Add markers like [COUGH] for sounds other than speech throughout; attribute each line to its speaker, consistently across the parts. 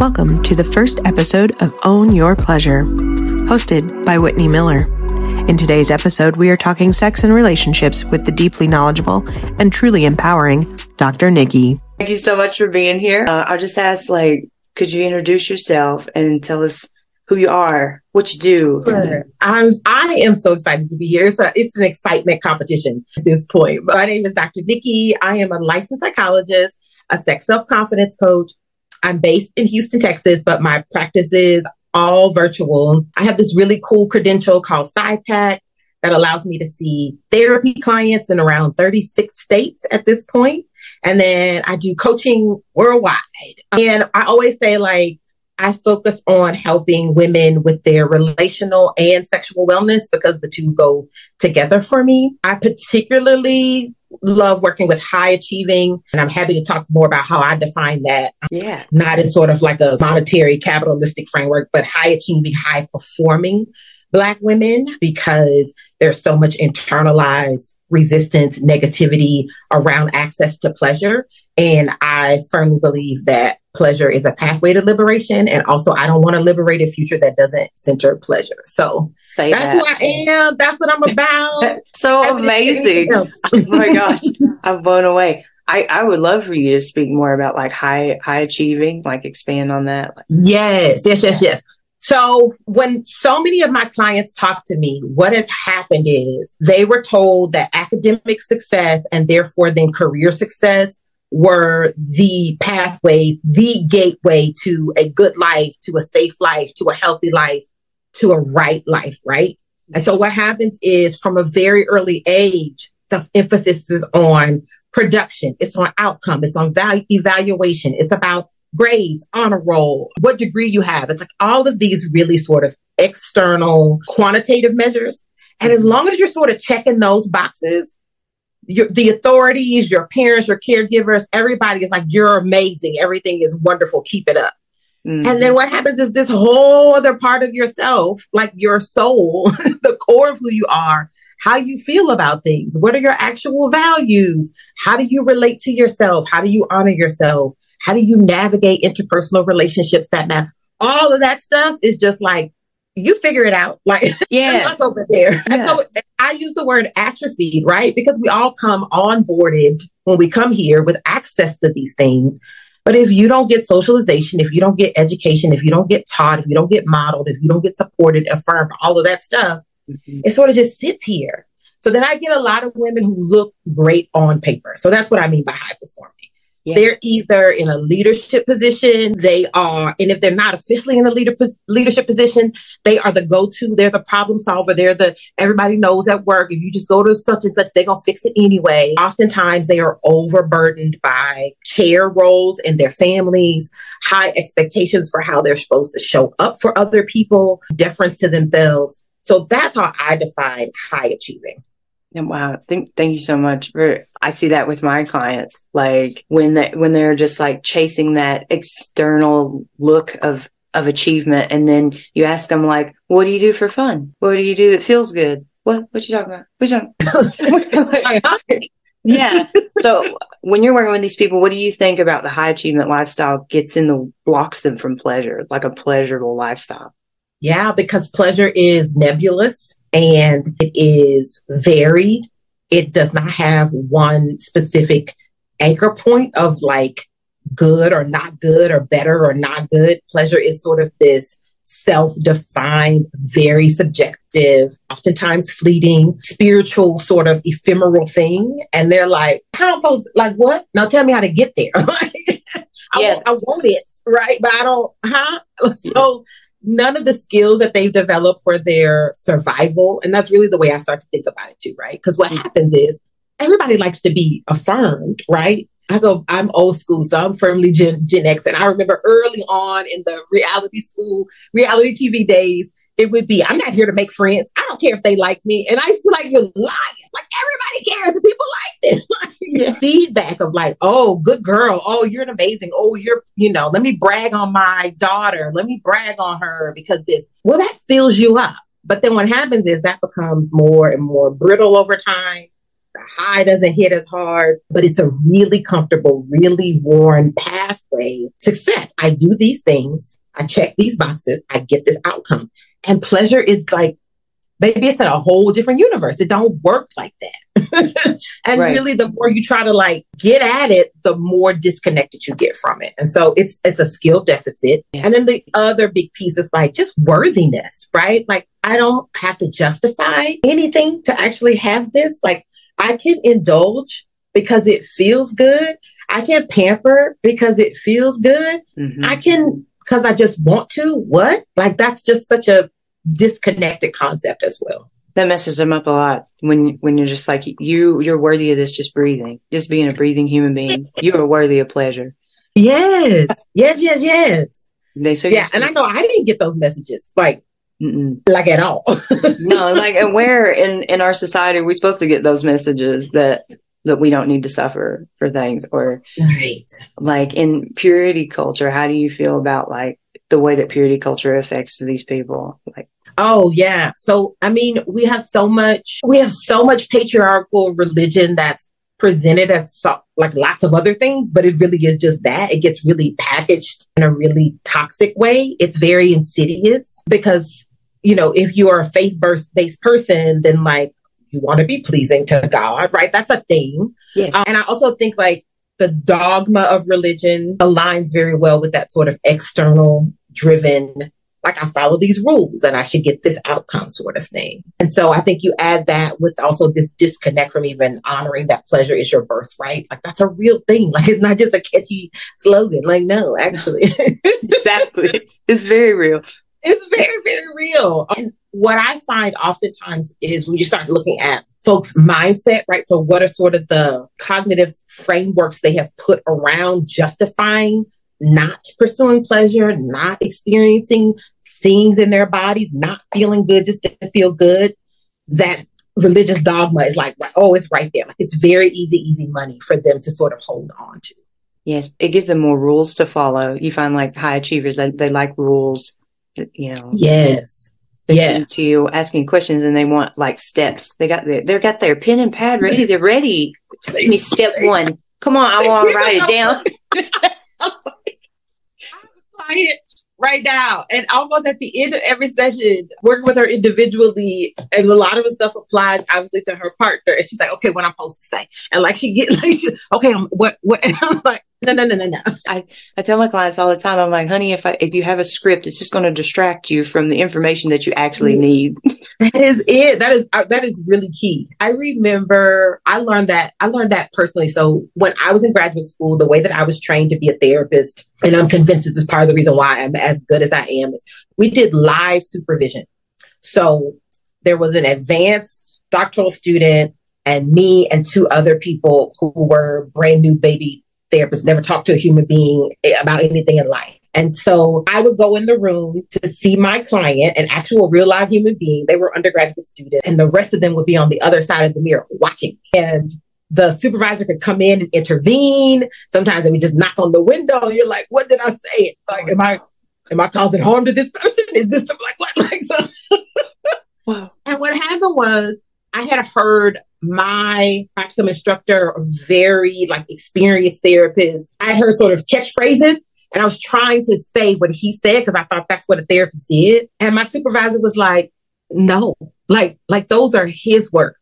Speaker 1: Welcome to the first episode of Own Your Pleasure, hosted by Whitni Miller. In today's episode, we are talking sex and relationships with the deeply knowledgeable and truly empowering Dr. Nikki.
Speaker 2: Thank you so much for being here. Uh, I'll just ask, like, could you introduce yourself and tell us who you are, what you do?
Speaker 3: Sure. I'm, I am so excited to be here. It's, a, it's an excitement competition at this point. My name is Dr. Nikki. I am a licensed psychologist, a sex self confidence coach. I'm based in Houston, Texas, but my practice is all virtual. I have this really cool credential called PSYPACT that allows me to see therapy clients in around 36 states at this point. And then I do coaching worldwide. And I always say, like, I focus on helping women with their relational and sexual wellness because the two go together for me. I particularly love working with high achieving, and I'm happy to talk more about how I define that.
Speaker 2: Yeah.
Speaker 3: Not in sort of like a monetary capitalistic framework, but high achieving, high performing Black women because there's so much internalized resistance, negativity around access to pleasure. And I firmly believe that pleasure is a pathway to liberation. And also, I don't want to liberate a future that doesn't center pleasure. So
Speaker 2: Say
Speaker 3: that's
Speaker 2: that.
Speaker 3: who I am. That's what I'm about. [LAUGHS]
Speaker 2: so amazing. [LAUGHS] oh my [LAUGHS] gosh. I'm blown away. I, I would love for you to speak more about like high high achieving, like expand on that.
Speaker 3: Yes, yes, yes, yes. So when so many of my clients talk to me, what has happened is they were told that academic success and therefore then career success were the pathways, the gateway to a good life, to a safe life, to a healthy life, to a right life, right? And so what happens is from a very early age, the emphasis is on production. It's on outcome. It's on value evaluation. It's about grades, honor roll, what degree you have. It's like all of these really sort of external quantitative measures. And as mm-hmm. long as you're sort of checking those boxes, your, the authorities, your parents, your caregivers, everybody is like, you're amazing. Everything is wonderful. Keep it up.
Speaker 2: mhm.
Speaker 3: And then what happens is this whole other part of yourself, like your soul, [LAUGHS] the core of who you are, how you feel about things. What are your actual values? How do you relate to yourself? How do you honor yourself? How do you navigate interpersonal relationships that matter? All of that stuff is just like, you figure it out. Like, [LAUGHS]
Speaker 2: yeah.
Speaker 3: Over there. And
Speaker 2: Yeah.
Speaker 3: so I use the word atrophied, right? Because we all come onboarded when we come here with access to these things. But if you don't get socialization, if you don't get education, if you don't get taught, if you don't get modeled, if you don't get supported, affirmed, all of that stuff,
Speaker 2: Mhm.
Speaker 3: it sort of just sits here. So then I get a lot of women who look great on paper. So that's what I mean by high performing.
Speaker 2: Yeah.
Speaker 3: They're either in a leadership position, they are, and if they're not officially in a leader, leadership position, they are the go-to. They're the problem solver. They're the everybody knows at work. If you just go to such and such, they're gonna fix it anyway. Oftentimes, they are overburdened by care roles in their families, high expectations for how they're supposed to show up for other people, deference to themselves. So that's how I define high achieving.
Speaker 2: And wow, thank thank you so much. For, I see that with my clients, like when they when they're just like chasing that external look of of achievement, and then you ask them like, "What do you do for fun? What do you do that feels good? What what you talking about? What you talking?" [LAUGHS] yeah. So when you're working with these people, what do you think about the high achievement lifestyle gets in the blocks them from pleasure, like a pleasurable lifestyle?
Speaker 3: Yeah, because pleasure is nebulous and it is varied. It does not have one specific anchor point of like good or not good or better or not good. Pleasure is sort of this self defined, very subjective, oftentimes fleeting, spiritual, sort of ephemeral thing. And they're like, how am I supposed like what? Now tell me how to get there. [LAUGHS] I,
Speaker 2: Yeah.
Speaker 3: want, I want it, right? But I don't, huh? [LAUGHS] So none of the skills that they've developed for their survival. And that's really the way I start to think about it too, right? Because what mm-hmm. happens is everybody likes to be affirmed, right? I go, I'm old school, so I'm firmly Gen, Gen X. And I remember early on in the reality school, reality TV days, it would be, I'm not here to make friends. I don't care if they like me. And I feel like you're lying. Like everybody cares and people like them. [LAUGHS] Like, Feedback of like, oh, good girl. Oh, you're an amazing. Oh, you're, you know, let me brag on my daughter. Let me brag on her because this, well, that fills you up. But then what happens is that becomes more and more brittle over time. The high doesn't hit as hard, but it's a really comfortable, really worn pathway. Success. I do these things. I check these boxes. I get this outcome. And pleasure is like maybe it's in a whole different universe. It don't work like that. [LAUGHS] and right. really the more you try to like get at it, the more disconnected you get from it. And so it's it's a skill deficit. Yeah. And then the other big piece is like just worthiness, right? Like I don't have to justify anything to actually have this. Like I can indulge because it feels good. I can pamper because it feels good. Mm-hmm. I can because I just want to. What? Like that's just such a disconnected concept as well.
Speaker 2: That messes them up a lot when when you're just like you you're worthy of this just breathing, just being a breathing human being. [LAUGHS] You are worthy of pleasure.
Speaker 3: Yes, yes, yes, yes. They say yeah, and I know I didn't get those messages like Mm-mm. like at all. [LAUGHS]
Speaker 2: no, like and where in in our society are we supposed to get those messages that that we don't need to suffer for things or
Speaker 3: right
Speaker 2: like in purity culture how do you feel about like the way that purity culture affects these people like
Speaker 3: Oh yeah. So I mean, we have so much we have so much patriarchal religion that's presented as so, like lots of other things, but it really is just that. It gets really packaged in a really toxic way. It's very insidious because you know, if you are a faith based person, then like you want to be pleasing to God, right? That's a thing. Yes. Um, and I also think like the dogma of religion aligns very well with that sort of external driven like I follow these rules and I should get this outcome sort of thing. And so I think you add that with also this disconnect from even honoring that pleasure is your birthright. Like that's a real thing. Like it's not just a catchy slogan. Like no, actually. [LAUGHS]
Speaker 2: exactly. It's very real.
Speaker 3: It's very, very real. And what I find oftentimes is when you start looking at folks' mindset, right? So what are sort of the cognitive frameworks they have put around justifying not pursuing pleasure, not experiencing things in their bodies, not feeling good just to feel good, that religious dogma is like, oh, it's right there. Like it's very easy, easy money for them to sort of hold on to.
Speaker 2: Yes, it gives them more rules to follow. You find like high achievers, they, they like rules, you know.
Speaker 3: Yes.
Speaker 2: Yeah. To you asking questions and they want like steps. They got their, they've got their pen and pad ready. They're ready. Give me step one. Come on, I want to [LAUGHS] write it down. [LAUGHS]
Speaker 3: client right now. And almost at the end of every session, working with her individually, and a lot of the stuff applies obviously to her partner. And she's like, okay, what I'm supposed to say. And like she get [LAUGHS] like, okay, I'm, what, what, and I'm like, no, no, no, no, no.
Speaker 2: I, I tell my clients all the time, I'm like, honey, if I, if you have a script, it's just going to distract you from the information that you actually need.
Speaker 3: that is it. That is, uh, that is really key. I remember I learned that, I learned that personally. So when I was in graduate school, the way that I was trained to be a therapist, and I'm convinced this is part of the reason why I'm as good as I am, is we did live supervision. So there was an advanced doctoral student and me and two other people who were brand new baby therapist, never talked to a human being eh, about anything in life. And so I would go in the room to see my client, an actual real live human being. They were undergraduate students, and the rest of them would be on the other side of the mirror watching. And the supervisor could come in and intervene. Sometimes they would just knock on the window. And you're like, what did I say? Like, am I, am I causing harm to this person? Is this the, like, what? [LAUGHS] Like, so. wow. And what happened was I had heard my practicum instructor, very like experienced therapist, I heard sort of catchphrases and I was trying to say what he said because I thought that's what a therapist did. And my supervisor was like, no, like, like those are his words.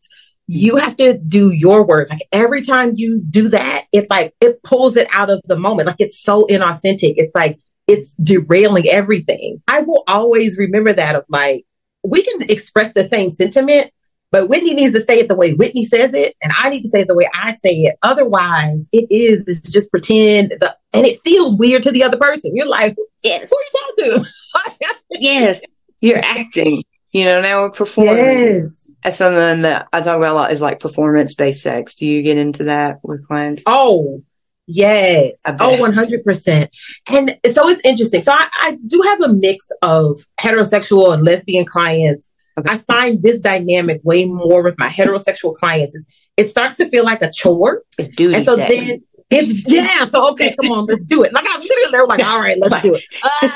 Speaker 3: You have to do your words. Like every time you do that, it's like it pulls it out of the moment. Like it's so inauthentic. It's like it's derailing everything. I will always remember that of like, we can express the same sentiment, but Whitni needs to say it the way Whitni says it, and I need to say it the way I say it. Otherwise, it is it's just pretend the and it feels weird to the other person. You're like, yes, who are you talking
Speaker 2: to? [LAUGHS] yes, you're acting. You know, now we're performing. Yes. That's something that I talk about a lot is like performance based sex. Do you get into that with clients?
Speaker 3: Oh, Yes. Oh, 100%. And so it's interesting. So I, I, do have a mix of heterosexual and lesbian clients. I find this dynamic way more with my heterosexual clients. Is it starts to feel like a chore.
Speaker 2: It's duty.
Speaker 3: And so sex. then it's yeah. So okay, come on, let's do it. Like I'm literally they're like, all right, let's do it. [LAUGHS] Uh,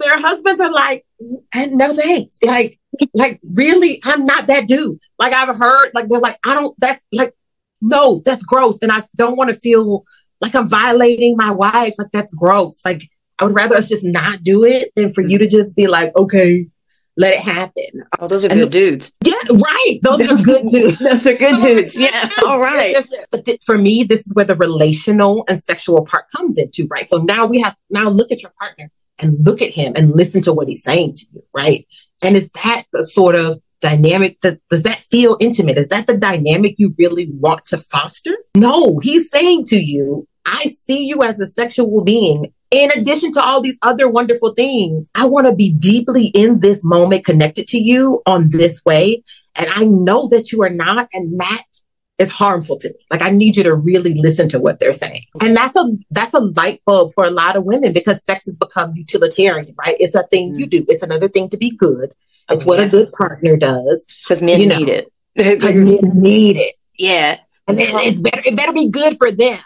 Speaker 3: their husbands are like, and no thanks. Like, like really, I'm not that dude. Like I've heard, like they're like, I don't. That's like no, that's gross. And I don't want to feel like I'm violating my wife. Like that's gross. Like I would rather us just not do it than for you to just be like, okay, let it happen.
Speaker 2: Oh, those are and good dudes.
Speaker 3: Yeah, right. Those are good [LAUGHS] dudes.
Speaker 2: those are good dudes. Yeah. All right.
Speaker 3: But th- for me, this is where the relational and sexual part comes into, right? So now we have now look at your partner and look at him and listen to what he's saying to you, right? And is that the sort of dynamic that does that feel intimate? Is that the dynamic you really want to foster? No, he's saying to you, I see you as a sexual being in addition to all these other wonderful things, I want to be deeply in this moment connected to you on this way. And I know that you are not, and that is harmful to me. Like I need you to really listen to what they're saying. And that's a that's a light bulb for a lot of women because sex has become utilitarian, right? It's a thing mm. you do. It's another thing to be good. It's oh, what yeah. a good partner does.
Speaker 2: Because men you know, need it. [LAUGHS]
Speaker 3: Because men need it.
Speaker 2: Yeah.
Speaker 3: And then it's better it better be good for them.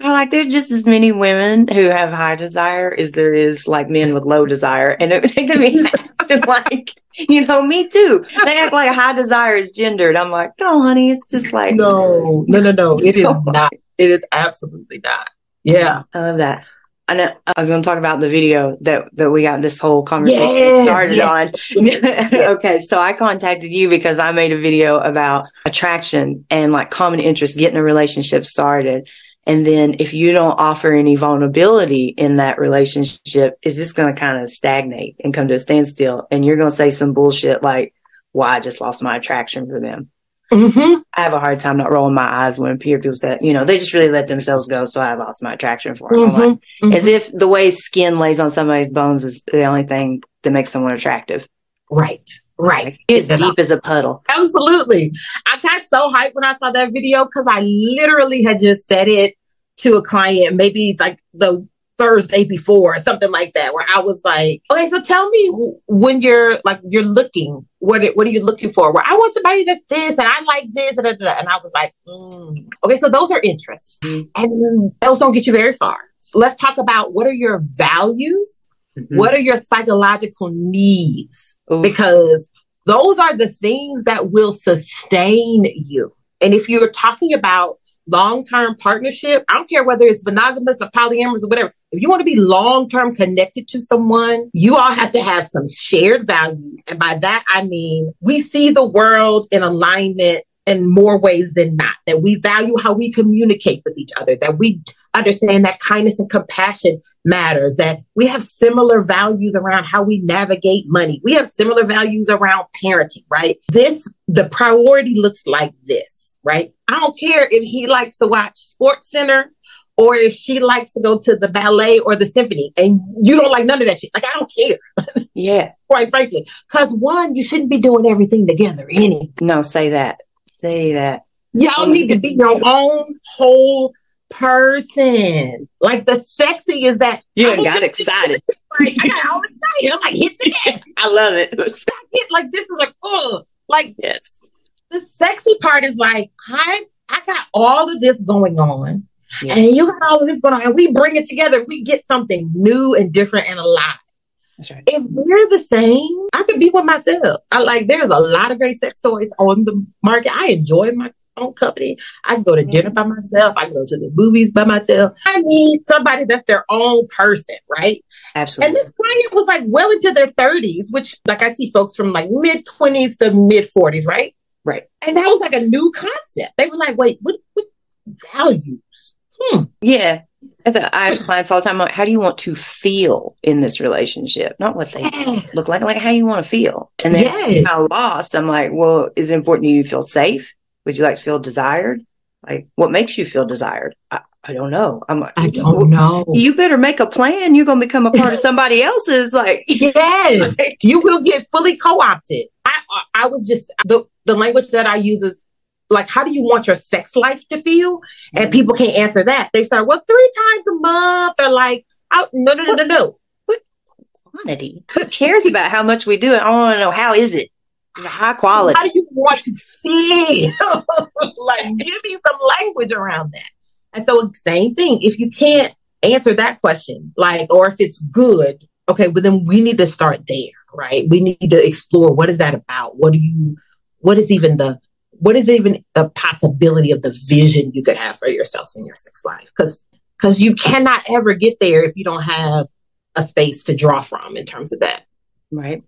Speaker 2: I like there's just as many women who have high desire as there is like men with low desire. And it [LAUGHS] makes me [LAUGHS] like, you know, me too. They act like high desire is gendered. I'm like, no, honey, it's just like
Speaker 3: No, no, no, no. It is [LAUGHS] not. It is absolutely not. Yeah.
Speaker 2: I love that. I know I was going to talk about the video that that we got this whole conversation yes, started yes. on. okay, so I contacted you because I made a video about attraction and like common interest, getting a relationship started. And then if you don't offer any vulnerability in that relationship, it's just going to kind of stagnate and come to a standstill. And you're going to say some bullshit like, well, I just lost my attraction for them. Mm-hmm. I have a hard time not rolling my eyes when peer people say, you know, they just really let themselves go. So I lost my attraction for them. Mm-hmm. Like, mm-hmm. As if the way skin lays on somebody's bones is the only thing that makes someone attractive.
Speaker 3: Right. Right.
Speaker 2: It's deep as a puddle.
Speaker 3: Absolutely. I got so hyped when I saw that video because I literally had just said it to a client, maybe like the Thursday before or something like that, where I was like, okay, so tell me when you're like, you're looking, what, what are you looking for? Where I want somebody that's this and I like this. And, and I was like, mm. okay, so those are interests mm-hmm. and those don't get you very far. So let's talk about what are your values? Mm-hmm. What are your psychological needs? Ooh. Because those are the things that will sustain you. And if you're talking about long term partnership, I don't care whether it's monogamous or polyamorous or whatever. If you want to be long term connected to someone, you all have to have some shared values. And by that, I mean, we see the world in alignment in more ways than not, that we value how we communicate with each other, that we understand that kindness and compassion matters, that we have similar values around how we navigate money. We have similar values around parenting, right? This, the priority looks like this right? I don't care if he likes to watch Sports Center or if she likes to go to the ballet or the symphony and you don't like none of that shit. Like, I don't care.
Speaker 2: Yeah. [LAUGHS]
Speaker 3: Quite frankly. Because one, you shouldn't be doing everything together. Any.
Speaker 2: No, say that. Say that.
Speaker 3: Y'all need to be your own whole person. Like the sexy is that
Speaker 2: you got excited. [LAUGHS]
Speaker 3: like, I got all excited. I'm like hitting the [LAUGHS]
Speaker 2: I love it.
Speaker 3: like this is like oh like
Speaker 2: yes
Speaker 3: the sexy part is like, I I got all of this going on. Yeah. And you got all of this going on, and we bring it together. We get something new and different and alive.
Speaker 2: That's right.
Speaker 3: If we're the same, I could be with myself. I like. There's a lot of great sex toys on the market. I enjoy my own company. I can go to dinner by myself. I can go to the movies by myself. I need somebody that's their own person, right?
Speaker 2: Absolutely.
Speaker 3: And this client was like well into their 30s, which like I see folks from like mid 20s to mid 40s, right?
Speaker 2: Right.
Speaker 3: And that was like a new concept. They were like, wait, what, what values? Hmm.
Speaker 2: Yeah. As I ask clients all the time, like, how do you want to feel in this relationship? Not what they yes. look like, like how you want to feel. And then yes. I lost. I'm like, well, is it important to you feel safe? Would you like to feel desired? Like, what makes you feel desired? I, I don't know. I'm like,
Speaker 3: I don't know.
Speaker 2: You better make a plan. You're going to become a part of [LAUGHS] somebody else's. Like, [LAUGHS]
Speaker 3: yes, you will get fully co-opted. I, I was just the the language that I use is like, how do you want your sex life to feel? And mm-hmm. people can't answer that. They start, well, three times a month, or like, oh, no, no, no, no, no.
Speaker 2: What quantity? Who cares about how much we do it? I want to know how is it? High quality.
Speaker 3: How do you want to feel? [LAUGHS] like, give me some language around that. And so, same thing. If you can't answer that question, like, or if it's good, okay, but then we need to start there, right? We need to explore what is that about? What do you what is even the what is even the possibility of the vision you could have for yourself in your sex life? Because because you cannot ever get there if you don't have a space to draw from in terms of that.
Speaker 2: Right.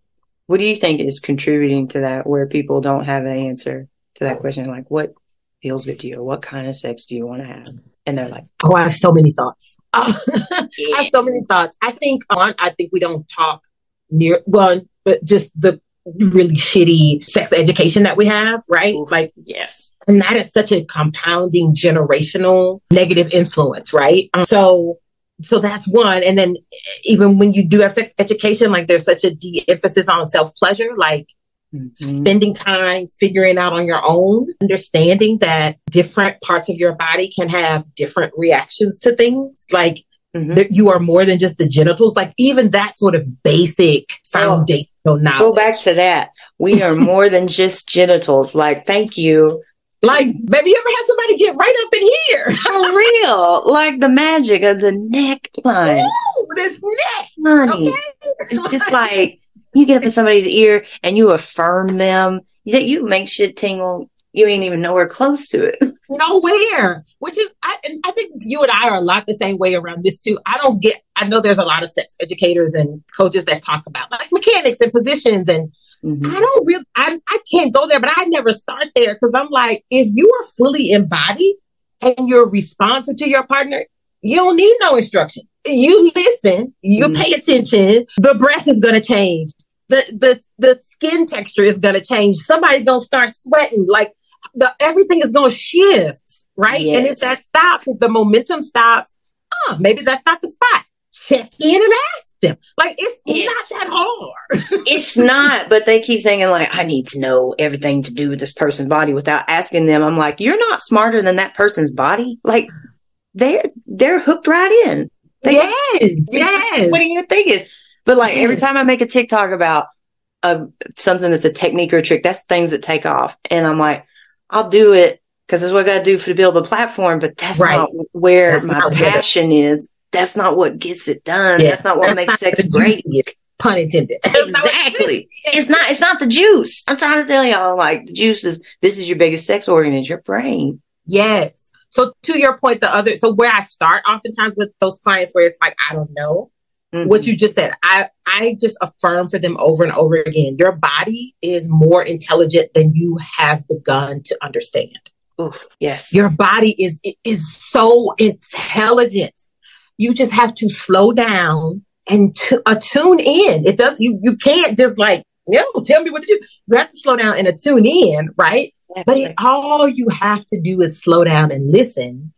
Speaker 2: What do you think is contributing to that where people don't have an answer to that question? Like what feels good to you? What kind of sex do you want to have? And they're like,
Speaker 3: Oh, I have so many thoughts. Oh, [LAUGHS] I have so many thoughts. I think on I think we don't talk near well, but just the really shitty sex education that we have, right? Like
Speaker 2: yes.
Speaker 3: and that is such a compounding generational negative influence, right? Um, so so that's one. And then even when you do have sex education, like there's such a de-emphasis on self-pleasure, like
Speaker 2: Mhm.
Speaker 3: spending time figuring out on your own, understanding that different parts of your body can have different reactions to things. Like
Speaker 2: Mhm.
Speaker 3: that you are more than just the genitals. Like even that sort of basic foundational knowledge.
Speaker 2: Go back to that. We are [LAUGHS] more than just genitals. Like, thank you.
Speaker 3: Like, baby, you ever had somebody get right up in here? [LAUGHS]
Speaker 2: For real. Like the magic of the neckline.
Speaker 3: Ooh, this neck.
Speaker 2: Honey.
Speaker 3: Okay.
Speaker 2: It's [LAUGHS] just like you get up in somebody's ear and you affirm them. That you make shit tingle. You ain't even nowhere close to it.
Speaker 3: nowhere. Which is, I, and I think you and I are a lot the same way around this too. I don't get. I know there's a lot of sex educators and coaches that talk about like mechanics and positions, and
Speaker 2: Mhm.
Speaker 3: I don't really. I I can't go there, but I never start there because I'm like, if you are fully embodied and you're responsive to your partner, you don't need no instruction. You listen, you
Speaker 2: Mhm.
Speaker 3: pay attention. The breath is going to change. The the the skin texture is going to change. Somebody's going to start sweating. Like the everything is going to shift, right? And if that stops, if the momentum stops, oh, maybe that's not the spot. Check in and ask them. Like it's,
Speaker 2: It's-
Speaker 3: not that hard. [LAUGHS]
Speaker 2: It's not, but they keep thinking like, I need to know everything to do with this person's body without asking them. I'm like, you're not smarter than that person's body. Like they're, they're hooked right in. They-
Speaker 3: yes, yes.
Speaker 2: What are you thinking? But like every time I make a TikTok about uh, something that's a technique or a trick, that's things that take off. And I'm like, I'll do it because that's what I got to do for to build a platform. But that's
Speaker 3: Right.
Speaker 2: not where
Speaker 3: That's
Speaker 2: my
Speaker 3: not
Speaker 2: passion is. That's not what gets it done.
Speaker 3: Yeah.
Speaker 2: That's not what makes sex [LAUGHS] great.
Speaker 3: Pun intended. [LAUGHS]
Speaker 2: Exactly. It's not. It's not the juice. I'm trying to tell y'all. Like the juice is. This is your biggest sex organ. Is your brain.
Speaker 3: Yes. So to your point, the other so where I start oftentimes with those clients where it's like, I don't know.
Speaker 2: Mhm.
Speaker 3: What you just said, I I just affirm for them over and over again. Your body is more intelligent than you have begun to understand.
Speaker 2: Oof. Yes.
Speaker 3: Your body is is so intelligent. You just have to slow down and t- attune in. It does you you can't just like, no, tell me what to do. You have to slow down and attune in, right?
Speaker 2: That's
Speaker 3: But
Speaker 2: right.
Speaker 3: it, all you have to do is slow down and listen.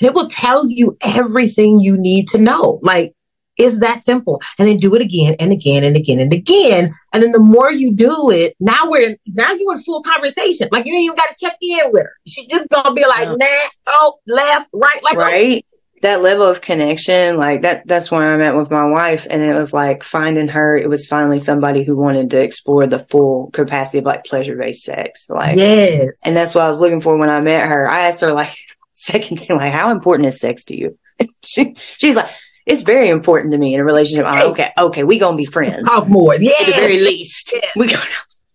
Speaker 3: And it will tell you everything you need to know. Like, it's that simple. And then do it again and again and again and again. And then the more you do it, now we're now you're in full conversation. Like you ain't even got to check in with her. She just gonna be like,
Speaker 2: No.
Speaker 3: nah, oh, left, right, like oh,
Speaker 2: right that level of connection like that that's where i met with my wife and it was like finding her it was finally somebody who wanted to explore the full capacity of like pleasure-based sex like
Speaker 3: yes.
Speaker 2: and that's what i was looking for when i met her i asked her like [LAUGHS] second thing like how important is sex to you [LAUGHS] she she's like it's very important to me in a relationship like okay okay we gonna be friends
Speaker 3: Talk more. Yeah.
Speaker 2: At the very least
Speaker 3: Yeah.
Speaker 2: we gonna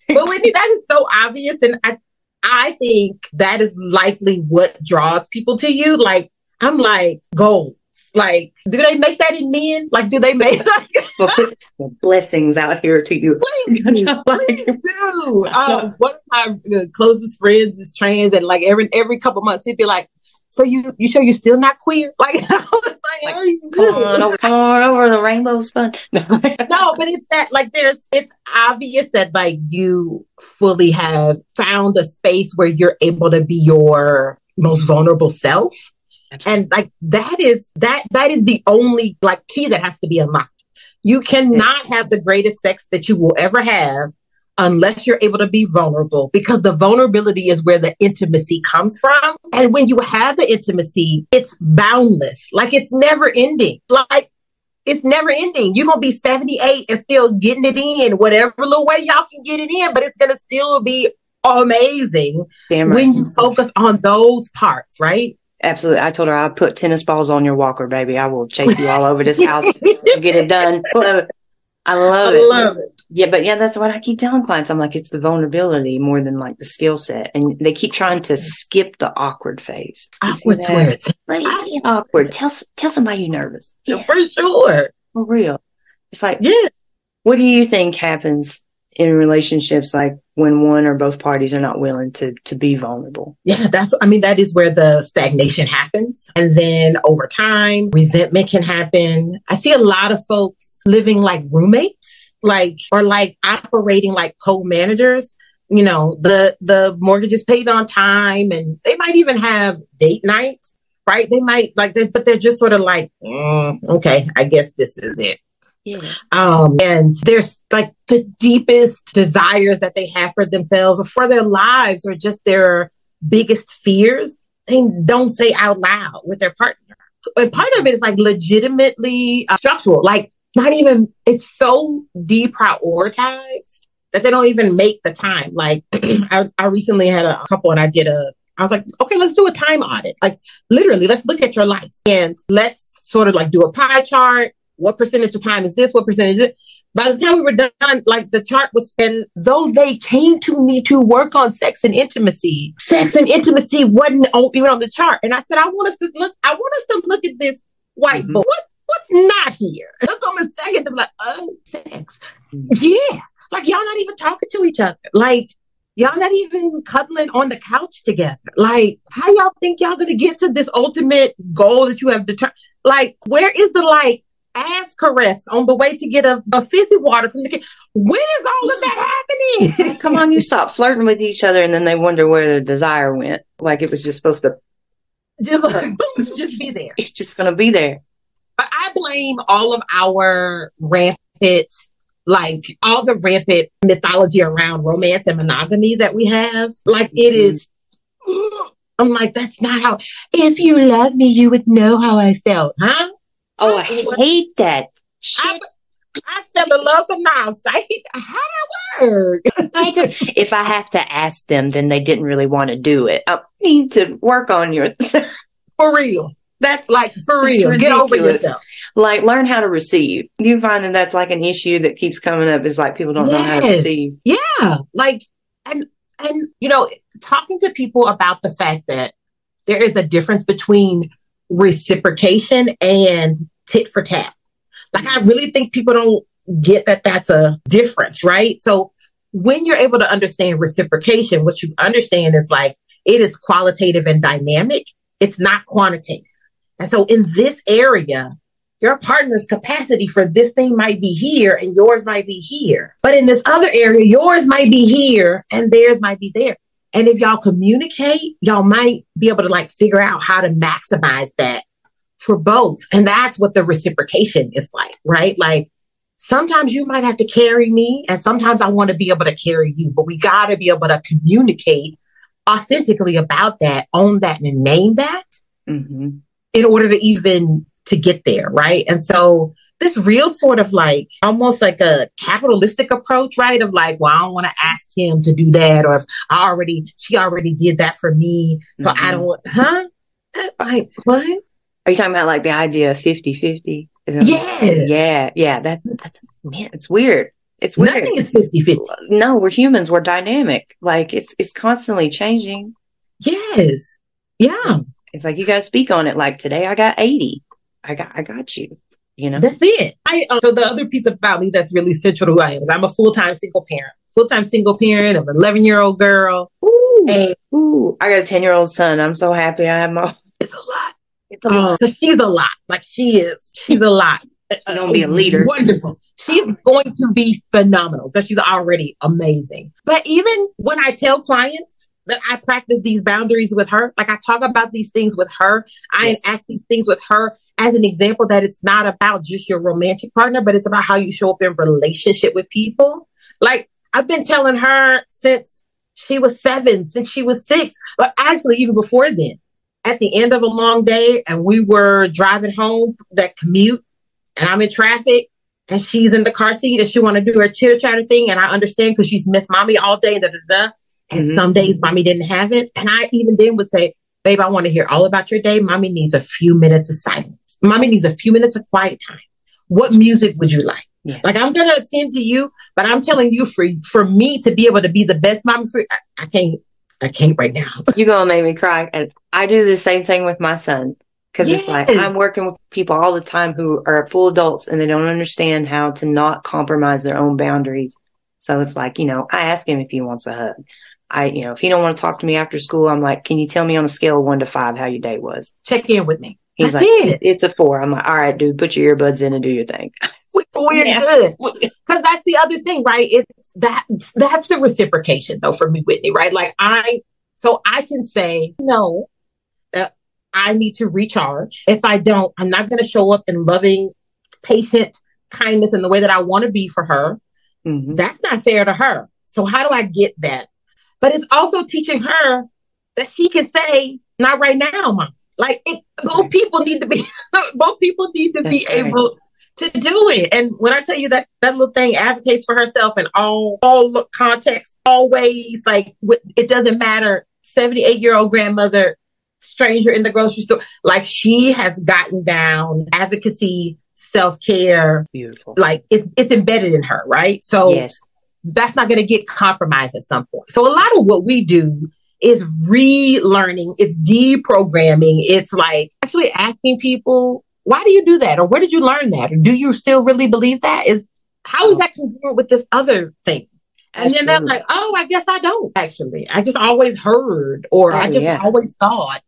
Speaker 3: but Whitni, that is so obvious. And I I think that is likely what draws people to you. Like, I'm like, goals. Like, do they make that in men? Like, do they make like [LAUGHS]
Speaker 2: well, put the blessings out here to you
Speaker 3: please [LAUGHS] please do. [LAUGHS] Um, one of my uh, closest friends is trans, and like every every couple months he'd be like, "So you you sure you're still not queer?" Like, I was like,
Speaker 2: Like,
Speaker 3: "Are you
Speaker 2: come on over come on over the rainbow's fun no,
Speaker 3: but it's that like there's it's obvious that like you fully have found a space where you're able to be your most vulnerable self. And like that is that that is the only like key that has to be unlocked. You cannot have the greatest sex that you will ever have unless you're able to be vulnerable because the vulnerability is where the intimacy comes from. And when you have the intimacy, it's boundless. Like it's never ending. Like it's never ending. You're gonna be 78 and still getting it in, whatever little way y'all can get it in, but it's gonna still be amazing
Speaker 2: right.
Speaker 3: when you focus on those parts, right?
Speaker 2: Absolutely. I told her I'll put tennis balls on your walker, baby. I will chase you all over this house [LAUGHS] to get it done. Well, I love
Speaker 3: I
Speaker 2: it.
Speaker 3: love it.
Speaker 2: Yeah, but yeah, that's what I keep telling clients. I'm like, it's the vulnerability more than like the skill set. And they keep trying to skip the awkward phase. You see
Speaker 3: Awkward
Speaker 2: that?
Speaker 3: swear it's
Speaker 2: Like, awkward. Tell, tell somebody you're nervous. Yeah,
Speaker 3: for sure.
Speaker 2: for real. It's like,
Speaker 3: Yeah.
Speaker 2: what do you think happens in relationships like when one or both parties are not willing to, to be vulnerable?
Speaker 3: Yeah, that's, I mean, that is where the stagnation happens. And then over time, resentment can happen. I see a lot of folks living like roommates, like, or like operating like co managers. You know, the, the mortgage is paid on time and they might even have date night, right? They might like, they, but they're just sort of like, mm, okay, I guess this is it.
Speaker 2: Yeah.
Speaker 3: Um, and there's like the deepest desires that they have for themselves or for their lives or just their biggest fears, they don't say out loud with their partner. And part of it is like legitimately uh, structural, like not even, it's so deprioritized that they don't even make the time. Like [CLEARS THROAT] I, I recently had a couple and I did a, I was like, okay, let's do a time audit. Like literally, let's look at your life and let's sort of like do a pie chart. What percentage of time is this? What percentage is it? By the time we were done, like the chart was, and though they came to me to work on sex and intimacy, sex and intimacy wasn't on, even on the chart. And I said, I want us to look, I want us to look at this whiteboard.
Speaker 2: Mhm.
Speaker 3: What, what's not here? [LAUGHS] Look on a second be like, oh, sex. Yeah. Like y'all not even talking to each other. Like y'all not even cuddling on the couch together. Like how y'all think y'all gonna get to this ultimate goal that you have determined? Like where is the like ass caress on the way to get a, a fizzy water from the kid? When is all of that happening? [LAUGHS]
Speaker 2: Come on, you stop flirting with each other and then they wonder where the desire went. Like it was just supposed to, [LAUGHS]
Speaker 3: just, like, [LAUGHS] just be there.
Speaker 2: it's just going to be there.
Speaker 3: But I blame all of our rampant, like all the rampant mythology around romance and monogamy that we have. Like it mm-hmm. is, [GASPS] I'm like, that's not how, if you love me, you would know how I felt, huh?
Speaker 2: Oh, I hate that.
Speaker 3: I,
Speaker 2: Shit.
Speaker 3: I fell in love from now. How that work?
Speaker 2: I just- if I have to ask them, then they didn't really want to do it. I need to work on your, [LAUGHS]
Speaker 3: For real.
Speaker 2: that's
Speaker 3: Like, for real. Get over yourself.
Speaker 2: like learn how to receive. You find that that's like an issue that keeps coming up is like people don't know how to
Speaker 3: Yes.
Speaker 2: receive.
Speaker 3: Yeah. Like, and, and, you know, talking to people about the fact that there is a difference between reciprocation and tit for tat. Like, I really think people don't get that that's a difference, right? So when you're able to understand reciprocation, what you understand is like, it is qualitative and dynamic. It's not quantitative. And so in this area, your partner's capacity for this thing might be here and yours might be here. But in this other area, yours might be here and theirs might be there. And if y'all communicate, y'all might be able to like figure out how to maximize that for both. And that's what the reciprocation is like, right? Like sometimes you might have to carry me and sometimes I want to be able to carry you, but we got to be able to communicate authentically about that, own that and name that
Speaker 2: hmm
Speaker 3: in order to even to get there, right? And so this real sort of like almost like a capitalistic approach, right? Of like, well, I don't want to ask him to do that, or if I already she already did that for me, so I
Speaker 2: Mhm.
Speaker 3: don't want, huh? That, like what?
Speaker 2: Are you talking about like the idea of 50 50?
Speaker 3: Yes.
Speaker 2: Yeah. Yeah. That, that's, man, it's weird. It's weird.
Speaker 3: Nothing is 50 50.
Speaker 2: no, we're humans. We're dynamic. Like it's, it's constantly changing.
Speaker 3: Yes. Yeah,
Speaker 2: It's like you got to speak on it. Like today I got 80. I got, I got you, you know?
Speaker 3: that's it. I, um, so the other piece about me that's really central to who I am is I'm a full time single parent, full time single parent of an 11 year old girl.
Speaker 2: Ooh,
Speaker 3: And
Speaker 2: ooh, I got a 10 year old son. I'm so happy I have my,
Speaker 3: it's a lot.
Speaker 2: it's a lot.
Speaker 3: Because she's a lot. Like she is. She's a lot.
Speaker 2: She's gonna be a leader.
Speaker 3: Wonderful. She's going to be phenomenal because she's already amazing. But even when I tell clients that I practice these boundaries with her, like I talk about these things with her, I
Speaker 2: Yes.
Speaker 3: enact these things with her as an example that it's not about just your romantic partner, but it's about how you show up in relationship with people. Like I've been telling her since she was seven, since she was six, but actually even before then at the end of a long day and we were driving home that commute and I'm in traffic and she's in the car seat and she want to do her chitter chatter thing and I understand because she's missed mommy all day and da da da. And
Speaker 2: Mhm.
Speaker 3: some days mommy didn't have it. And I even then would say, babe, I want to hear all about your day. Mommy needs a few minutes of silence. Mommy needs a few minutes of quiet time. what music would you like? Yeah. Like I'm gonna attend to you, but I'm telling you for for me to be able to be the best mom for I, I can't I can't right now. [LAUGHS]
Speaker 2: You're gonna make me cry. And I do the same thing with my son. Cause yes. it's like I'm working with people all the time who are full adults and they don't understand how to not compromise their own boundaries. So it's like, you know, I ask him if he wants a hug. I, you know, if he don't want to talk to me after school, I'm like, can you tell me on a scale of one to five how your day was?
Speaker 3: Check in with me.
Speaker 2: He's That's like, it. it's a four. I'm like, all right, dude, put your earbuds in and do your thing. [LAUGHS]
Speaker 3: We're yeah. good. [LAUGHS] Because that's the other thing, right? It's that that's the reciprocation though for me, Whitni, right? Like I so I can say no, that I need to recharge. If I don't, I'm not gonna show up in loving, patient kindness in the way that I want to be for her. Mm-hmm. That's not fair to her. So how do I get that? But it's also teaching her that she can say, not right now, mom. Like it, both people need to be, [LAUGHS] both people need to That's be right. able to do it. And when I tell you that that little thing advocates for herself in all all contexts, always like it doesn't matter. Seventy eight year old grandmother, stranger in the grocery store, like she has gotten down advocacy, self care.
Speaker 2: Beautiful.
Speaker 3: Like it's it's embedded in her, right? So yes. that's not going to get compromised at some point. So a lot of what we do is relearning, it's deprogramming, it's like actually asking people, why do you do that? Or where did you learn that? Or do you still really believe that? Is how is oh. that congruent with this other thing? And Absolutely. then they're like, oh, I guess I don't actually. I just always heard or oh, I just yeah. always thought.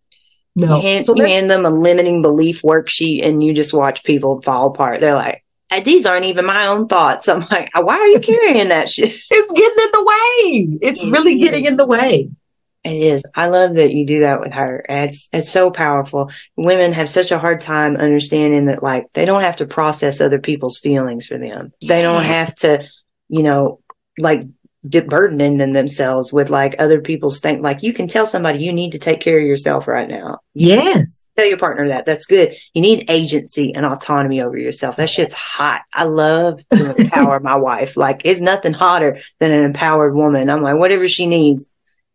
Speaker 2: No. You hand, so you hand them a limiting belief worksheet and you just watch people fall apart. They're like, uh, these aren't even my own thoughts. [LAUGHS] I'm like, why are you carrying that shit?
Speaker 3: It's getting in the way. It's really getting in the way.
Speaker 2: It is. I love that you do that with her. It's it's so powerful. Women have such a hard time understanding that like they don't have to process other people's feelings for them. They don't have to, you know, like burdening them themselves with like other people's think like you can tell somebody you need to take care of yourself right now.
Speaker 3: Yes.
Speaker 2: Tell your partner that. That's good. You need agency and autonomy over yourself. That shit's hot. I love to [LAUGHS] empower my wife. Like it's nothing hotter than an empowered woman. I'm like, whatever she needs,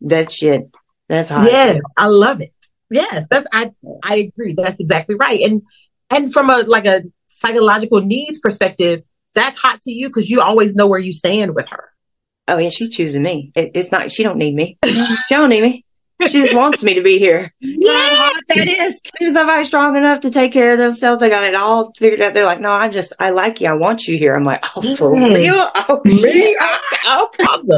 Speaker 2: that shit. That's hot.
Speaker 3: Yes, I love it. Yes, that's I I agree. That's exactly right. And and from a like a psychological needs perspective, that's hot to you because you always know where you stand with her.
Speaker 2: Oh yeah, she's choosing me. It, it's not. She don't need me. [LAUGHS] she don't need me. She just wants me to be here. [LAUGHS]
Speaker 3: Yeah, that is.
Speaker 2: Somebody strong enough to take care of themselves, they got it all figured out. They're like, no, I just, I like you. I want you here. I'm like, oh, for real? Oh, me? Oh,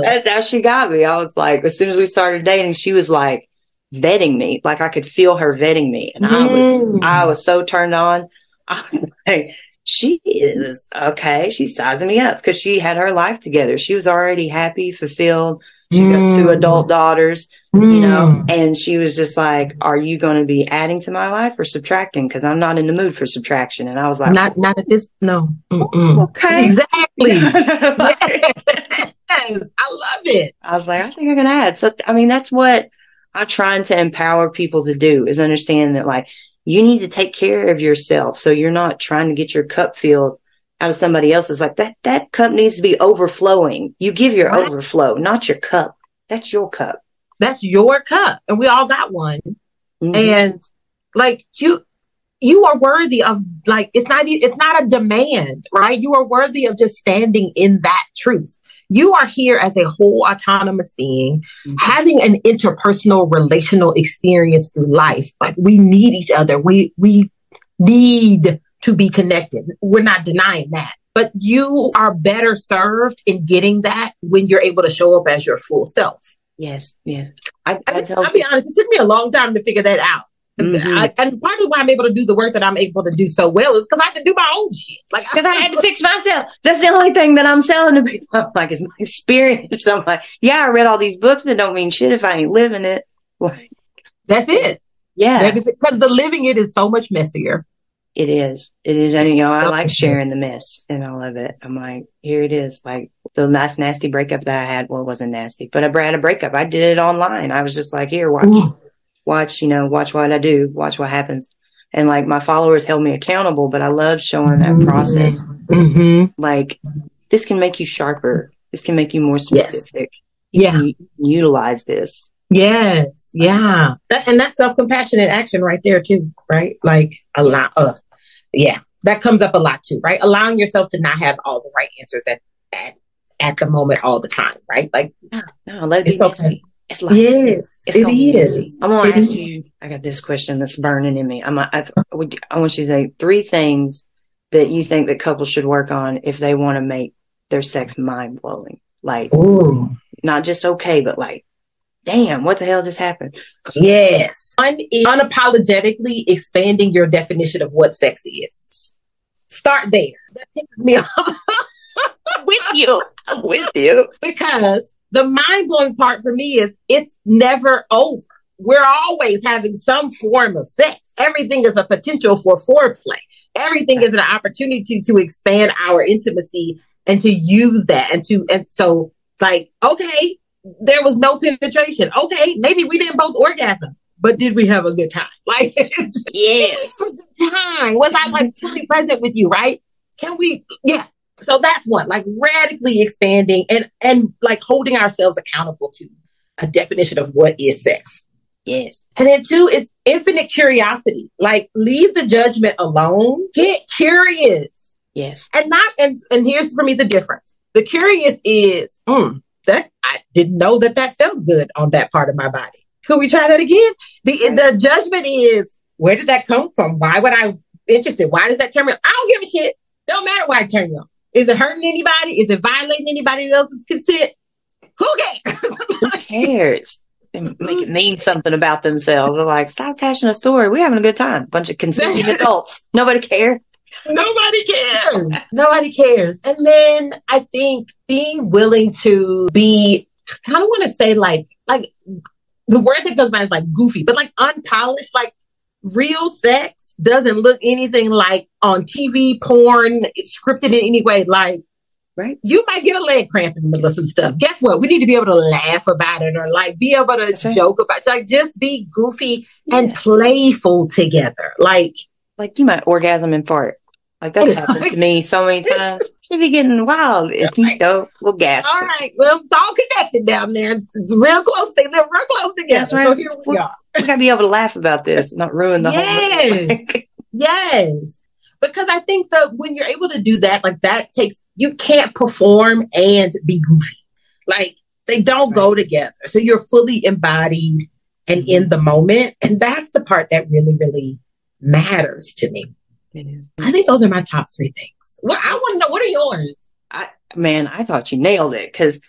Speaker 2: That's how she got me. I was like, as soon as we started dating, she was like vetting me. Like I could feel her vetting me. And I was, mm. I was so turned on. [LAUGHS] I was like, she is okay. She's sizing me up because she had her life together. She was already happy, fulfilled She's got two mm. adult daughters, mm. you know, mm. and she was just like, "Are you going to be adding to my life or subtracting? Because I'm not in the mood for subtraction." And I was like,
Speaker 3: "Not, not at this. No.
Speaker 2: Mm-mm. Okay,
Speaker 3: exactly. [LAUGHS] yes. I love it.
Speaker 2: I was like, I think I can add. So, I mean, that's what I'm trying to empower people to do is understand that, like, you need to take care of yourself, so you're not trying to get your cup filled out of somebody else's like that that cup needs to be overflowing. You give your right. overflow not your cup. That's your cup.
Speaker 3: That's your cup. And we all got one. Mm-hmm. and like you you are worthy of like it's not it's not a demand right? You are worthy of just standing in that truth. You are here as a whole autonomous being mm-hmm. having an interpersonal relational experience through life. Like we need each other. We we need to be connected. We're not denying that. But you are better served in getting that when you're able to show up as your full self.
Speaker 2: Yes, yes.
Speaker 3: I, I, I will be honest, it took me a long time to figure that out. Mm-hmm. I, and part of why I'm able to do the work that I'm able to do so well is because I had to do my own shit.
Speaker 2: Like because I, I, had to fix myself. That's the only thing that I'm selling to people. [LAUGHS] I'm like it's my experience. I'm like, yeah, I read all these books that don't mean shit if I ain't living it. [LAUGHS]
Speaker 3: Like that's it.
Speaker 2: Yeah,
Speaker 3: because the living it is so much messier.
Speaker 2: It is. It is. And, you know, I like sharing the mess and all of it. I'm like, here it is. Like the last nasty breakup that I had, well, it wasn't nasty, but I had a breakup. I did it online. I was just like, here, watch, Ooh. watch, you know, watch what I do, watch what happens. And like my followers held me accountable, but I love showing that process. Mm-hmm. Like this can make you sharper. This can make you more specific.
Speaker 3: Yes. Yeah.
Speaker 2: utilize this.
Speaker 3: Yes. Yeah. That, and that's self compassionate action right there too, right? Like allow, uh, yeah, that comes up a lot too, right? Allowing yourself to not have all the right answers at at, at the moment all the time, right? Like
Speaker 2: no, no, let it
Speaker 3: it's
Speaker 2: be
Speaker 3: okay.
Speaker 2: It's like
Speaker 3: yes,
Speaker 2: it's
Speaker 3: it
Speaker 2: gonna be I'm gonna
Speaker 3: It
Speaker 2: ask
Speaker 3: is.
Speaker 2: you. I got this question that's burning in me. I'm. I, I, would- I want you to say three things that you think that couples should work on if they want to make their sex mind blowing. Like
Speaker 3: Ooh,
Speaker 2: not just okay, but like, damn, what the hell just happened?
Speaker 3: yes. One is unapologetically expanding your definition of what sex is. Start there. That pisses me off.
Speaker 2: with you, I'm with you.
Speaker 3: because the mind blowing part for me is it's never over. We're always having some form of sex. Everything is a potential for foreplay. Everything is an opportunity to expand our intimacy and to use that. And to, and so like, okay, there was no penetration. Okay, maybe we didn't both orgasm, but did we have a good time? [LAUGHS] Like,
Speaker 2: Yes. [LAUGHS]
Speaker 3: time? Was I like fully present with you, right? Can we, yeah. So that's one, like radically expanding and, and like holding ourselves accountable to a definition of what is sex.
Speaker 2: Yes.
Speaker 3: And then two is infinite curiosity. Like leave the judgment alone. Get curious.
Speaker 2: Yes.
Speaker 3: And not, and, and here's for me the difference. The curious is, mm, that I didn't know that that felt good on that part of my body. Could we try that again? The, the judgment is, where did that come from? Why would I interested? Why does that turn me on? I don't give a shit. Don't matter why it turned you on. Is it hurting anybody? Is it violating anybody else's consent? Who cares?
Speaker 2: Who cares? Make it mean something about themselves. They're like, stop attaching a story. We're having a good time. Bunch of consenting [LAUGHS] adults. Nobody cares.
Speaker 3: Nobody cares. Nobody cares. And then I think being willing to be, I kind of want to say like, like the word that goes by is like goofy, but like unpolished, like real sex doesn't look anything like on TV, porn, it's scripted in any way. Like,
Speaker 2: Right.
Speaker 3: you might get a leg cramp in the middle of some stuff. Guess what? We need to be able to laugh about it or like be able to
Speaker 2: That's right.
Speaker 3: joke about it. Like just be goofy and playful together. Like,
Speaker 2: Like you might orgasm and fart. Like that oh, happens to me so many times. Should be getting wild if you go, we'll gas.
Speaker 3: All right. Well, it's all connected down there. It's, it's real close. They live real close together.
Speaker 2: That's right.
Speaker 3: So here we are.
Speaker 2: We gotta be able to laugh about this, not ruin the
Speaker 3: Yes.
Speaker 2: whole. [LAUGHS]
Speaker 3: Yes. Because I think that when you're able to do that, like that takes, you can't perform and be goofy. Like they don't
Speaker 2: That's
Speaker 3: go together. So you're fully embodied and in mm-hmm. the moment. And that's the part that really, really matters to me.
Speaker 2: It is.
Speaker 3: I think those are my top three things. Well, I want to know what are yours?
Speaker 2: I, man, I thought you nailed it because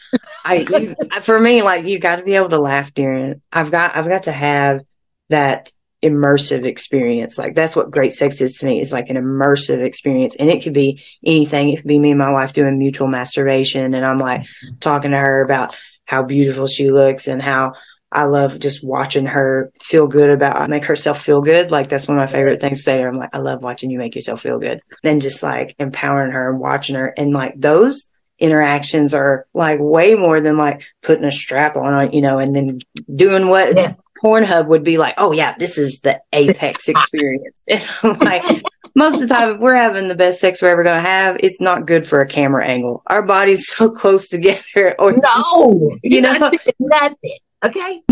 Speaker 2: I, you, [LAUGHS] for me, like you got to be able to laugh during it. I've got, I've got to have that immersive experience. Like that's what great sex is to me. Is like an immersive experience, and it could be anything. It could be me and my wife doing mutual masturbation, and I'm like talking to her about how beautiful she looks and how. I love just watching her feel good about make herself feel good. Like that's one of my favorite things to say. I'm like, I love watching you make yourself feel good. Then just like empowering her and watching her. And like those interactions are like way more than like putting a strap on uh, you know, and then doing what
Speaker 3: Yes.
Speaker 2: Pornhub would be like, oh yeah, this is the apex [LAUGHS] experience. [LAUGHS] And I'm like, most of the time, if we're having the best sex we're ever going to have, it's not good for a camera angle. Our bodies [LAUGHS] so close together, or
Speaker 3: No,
Speaker 2: You know?
Speaker 3: not nothing. Okay. [LAUGHS]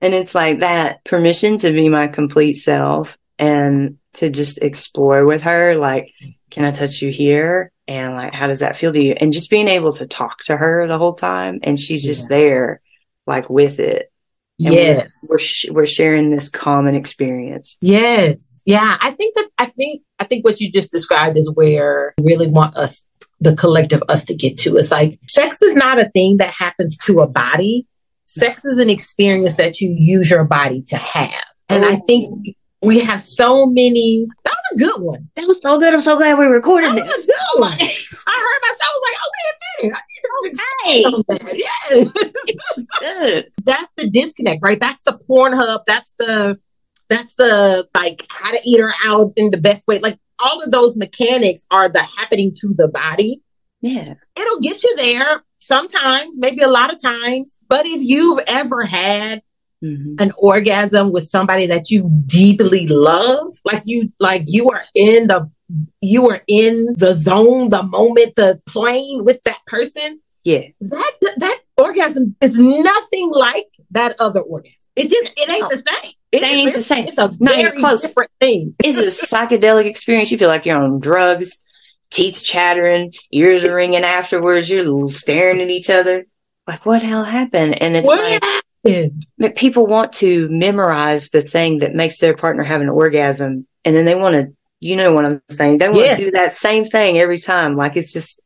Speaker 2: And it's like that permission to be my complete self and to just explore with her. Like, can I touch you here? And like, how does that feel to you? And just being able to talk to her the whole time. And she's just
Speaker 3: Yeah.
Speaker 2: there, like with it. And
Speaker 3: yes.
Speaker 2: We're, we're, sh- we're sharing this common experience.
Speaker 3: Yes. Yeah. I think that, I think, I think what you just described is where I really want us, the collective us to get to. It's like sex is not a thing that happens to a body. Sex is an experience that you use your body to have. And I mm-hmm. think we have so many, that was a good one.
Speaker 2: That was so good. I'm so glad we recorded
Speaker 3: That was
Speaker 2: this.
Speaker 3: a good oh one. [LAUGHS] I heard myself, I was like, oh, wait a minute. I need to expand on. Yeah.
Speaker 2: good.
Speaker 3: that's the disconnect, right? That's the Pornhub. That's the that's the like how to eat her out in the best way. Like all of those mechanics are the happening to the body.
Speaker 2: Yeah.
Speaker 3: It'll get you there sometimes, maybe a lot of times. But if you've ever had
Speaker 2: Mhm.
Speaker 3: an orgasm with somebody that you deeply love, like you like you are in the you are in the zone, the moment, the plane with that person,
Speaker 2: Yeah.
Speaker 3: that that orgasm is nothing like that other orgasm. It just it ain't the same.
Speaker 2: It ain't the same.
Speaker 3: It's a
Speaker 2: Not
Speaker 3: very
Speaker 2: close.
Speaker 3: different thing.
Speaker 2: It's a psychedelic experience. You feel like you're on drugs, teeth chattering, ears are ringing afterwards. You're staring at each other. Like, what hell happened? And it's
Speaker 3: What
Speaker 2: like,
Speaker 3: happened?
Speaker 2: people want to memorize the thing that makes their partner have an orgasm. And then they want to, you know what I'm saying? They want
Speaker 3: Yes.
Speaker 2: to do that same thing every time. Like, it's just,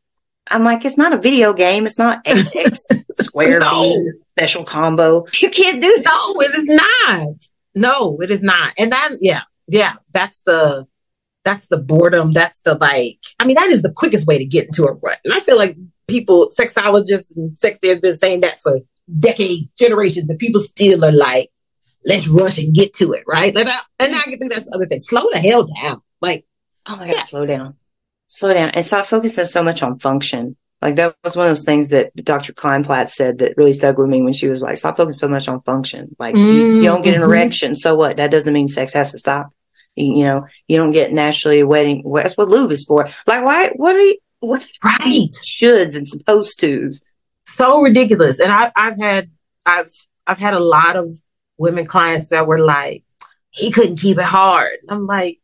Speaker 2: I'm like, it's not a video game. It's not XX [LAUGHS] square
Speaker 3: No.
Speaker 2: beam special combo. You can't do that.
Speaker 3: No, it is not. No, it is not. And that, yeah, yeah, that's the, that's the boredom. That's the like, I mean, that is the quickest way to get into a rut. And I feel like people, sexologists and sex therapists have been saying that for decades, generations, and people still are like, let's rush and get to it, right? Like, I- and I can think that's the other thing. Slow the hell down. Like,
Speaker 2: Oh my God,
Speaker 3: Yeah.
Speaker 2: slow down. Slow down. And stop focusing so much on function. Like that was one of those things that Dr. Kleinplatz said that really stuck with me when she was like, stop focusing so much on function. Like you, you don't get an
Speaker 3: Mhm.
Speaker 2: erection. So what? That doesn't mean sex has to stop. You, know, you don't get naturally wetting. That's what lube is for. Like why, what are you, what
Speaker 3: right.
Speaker 2: shoulds and supposed tos?
Speaker 3: so ridiculous. And I, I've had I've I've had a lot of women clients that were like, he couldn't keep it hard. I'm like,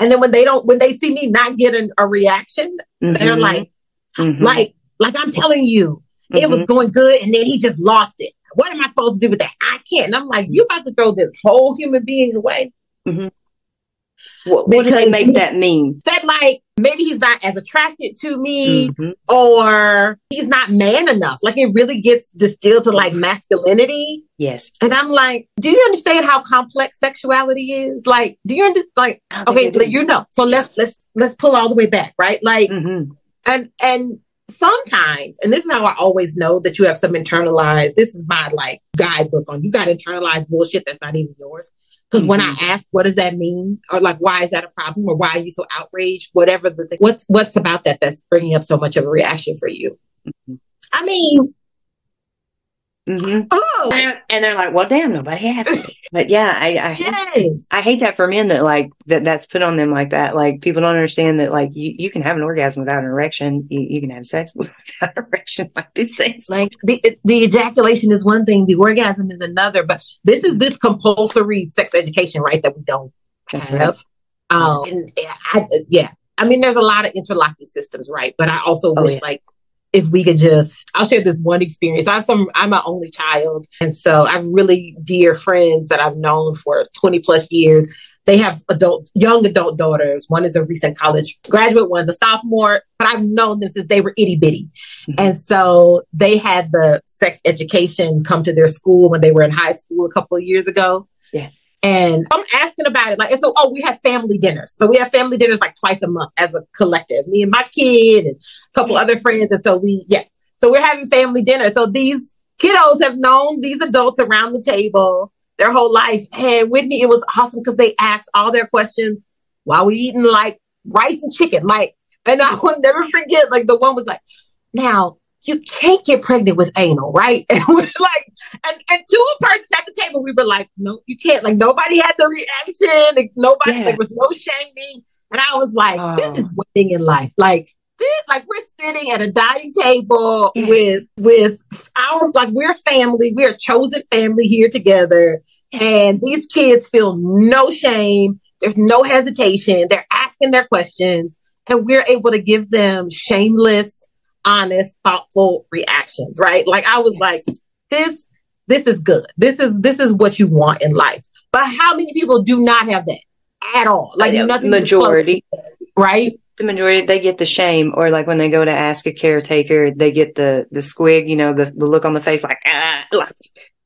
Speaker 3: and then when they don't, when they see me not getting a reaction, they're
Speaker 2: Mhm.
Speaker 3: like,
Speaker 2: Mhm.
Speaker 3: like, like I'm telling you, it was
Speaker 2: Mhm.
Speaker 3: going good, and then he just lost it. What am I supposed to do with that? I can't. And I'm like, you about to throw this whole human being away?
Speaker 2: What, what do they make that mean?
Speaker 3: That like maybe he's not as attracted to me,
Speaker 2: Mhm.
Speaker 3: or he's not man enough. Like it really gets distilled to like masculinity.
Speaker 2: Yes.
Speaker 3: And I'm like, do you understand how complex sexuality is? Like, do you understand? Like, okay,
Speaker 2: I do.
Speaker 3: like, you know. So let's let's let's pull all the way back, right? Like,
Speaker 2: Mhm.
Speaker 3: and and sometimes, and this is how I always know that you have some internalized. This is my like guidebook on you got internalized bullshit that's not even yours. Because when I
Speaker 2: Mm-hmm.
Speaker 3: ask, what does that mean, or like, why is that a problem, or why are you so outraged? Whatever the thing, what's what's about that that's bringing up so much of a reaction for you?
Speaker 2: Mhm.
Speaker 3: I mean,
Speaker 2: Mhm.
Speaker 3: oh,
Speaker 2: And they're- and they're like, well, damn, nobody has it. [LAUGHS] But yeah, I, I hate
Speaker 3: yes,
Speaker 2: I hate that for men that like that that's put on them like that. Like people don't understand that like you, you can have an orgasm without an erection. You, you can have sex [LAUGHS] without an erection. Like these things.
Speaker 3: like the the ejaculation is one thing, the orgasm is another. But this is this compulsory sex education, right? That we don't
Speaker 2: That's
Speaker 3: have. Um, and I, yeah, I mean, there's a lot of interlocking systems, right? But I also
Speaker 2: Oh,
Speaker 3: wish
Speaker 2: yeah.
Speaker 3: like if we could just, I'll share this one experience. I have some, I'm my only child, and so I have really dear friends that I've known for 20 plus years. They have adult, young adult daughters. One is a recent college graduate, one's a sophomore, but I've known them since they were itty bitty.
Speaker 2: Mhm.
Speaker 3: And so they had the sex education come to their school when they were in high school a couple of years ago.
Speaker 2: Yeah.
Speaker 3: And I'm asking about it. Like, and so, oh, we have family dinners. So we have family dinners like twice a month as a collective, me and my kid and a couple other friends. And so we, yeah. So we're having family dinner. So these kiddos have known these adults around the table their whole life. And Whitni, it was awesome because they asked all their questions while we eating like rice and chicken. Like, and I will never forget, like the one was like, now you can't get pregnant with anal, right? [LAUGHS] And we're like, and, and to a person at the table, we were like, no, you can't. Like nobody had the reaction. Like, nobody,
Speaker 2: Yeah.
Speaker 3: there was no shaming. And I was like,
Speaker 2: Oh.
Speaker 3: this is one thing in life. Like, this, like we're sitting at a dining table
Speaker 2: Yeah.
Speaker 3: with with our like we're family, we're a chosen family here together, and these kids feel no shame. There's no hesitation. They're asking their questions, and we're able to give them shameless, honest, thoughtful reactions. Right? Like I was like, this this is good. This is this is what you want in life. But how many people do not have that at all? Like nothing.
Speaker 2: majority.
Speaker 3: right?
Speaker 2: The majority they get the shame, or like when they go to ask a caretaker, they get the the squig, you know, the, the look on the face, like ah, [LAUGHS] like,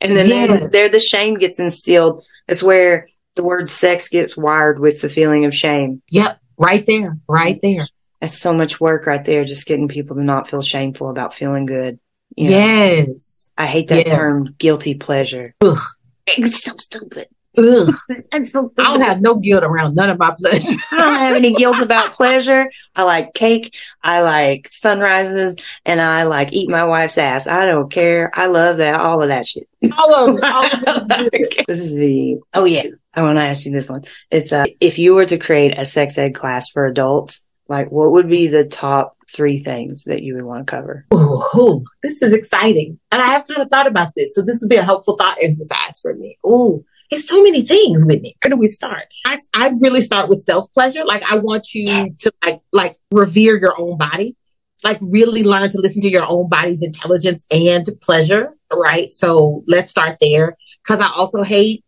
Speaker 2: and then
Speaker 3: Yeah.
Speaker 2: they're the shame gets instilled. It's where the word sex gets wired with the feeling of shame.
Speaker 3: Yep. Right there. Right there.
Speaker 2: That's so much work right there, just getting people to not feel shameful about feeling good. You know?
Speaker 3: Yes.
Speaker 2: I hate that
Speaker 3: Yeah.
Speaker 2: term, guilty pleasure.
Speaker 3: Ugh.
Speaker 2: It's so stupid.
Speaker 3: Ugh. [LAUGHS]
Speaker 2: It's so
Speaker 3: I don't have no guilt around none of my pleasure. [LAUGHS]
Speaker 2: I don't have any guilt about pleasure. I like cake. I like sunrises and I like eat my wife's ass. I don't care. I love that. All of that shit.
Speaker 3: all of. All of [LAUGHS] it.
Speaker 2: this is the, oh yeah. I want to ask you this one. It's, uh, if you were to create a sex ed class for adults, like what would be the top three things that you would want to cover?
Speaker 3: Ooh, ooh, this is exciting. And I have kind of thought about this. So this would be a helpful thought exercise for me. Ooh, it's so many things with it. Where do we start? I, I really start with self pleasure. Like I want you to like like revere your own body, like really learn to listen to your own body's intelligence and pleasure. Right. So let's start there. Cause I also hate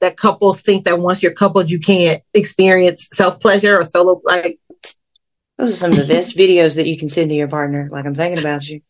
Speaker 3: that couples think that once you're coupled, you can't experience self pleasure or solo. Like
Speaker 2: those are some of the best [LAUGHS] videos that you can send to your partner. Like I'm thinking about you.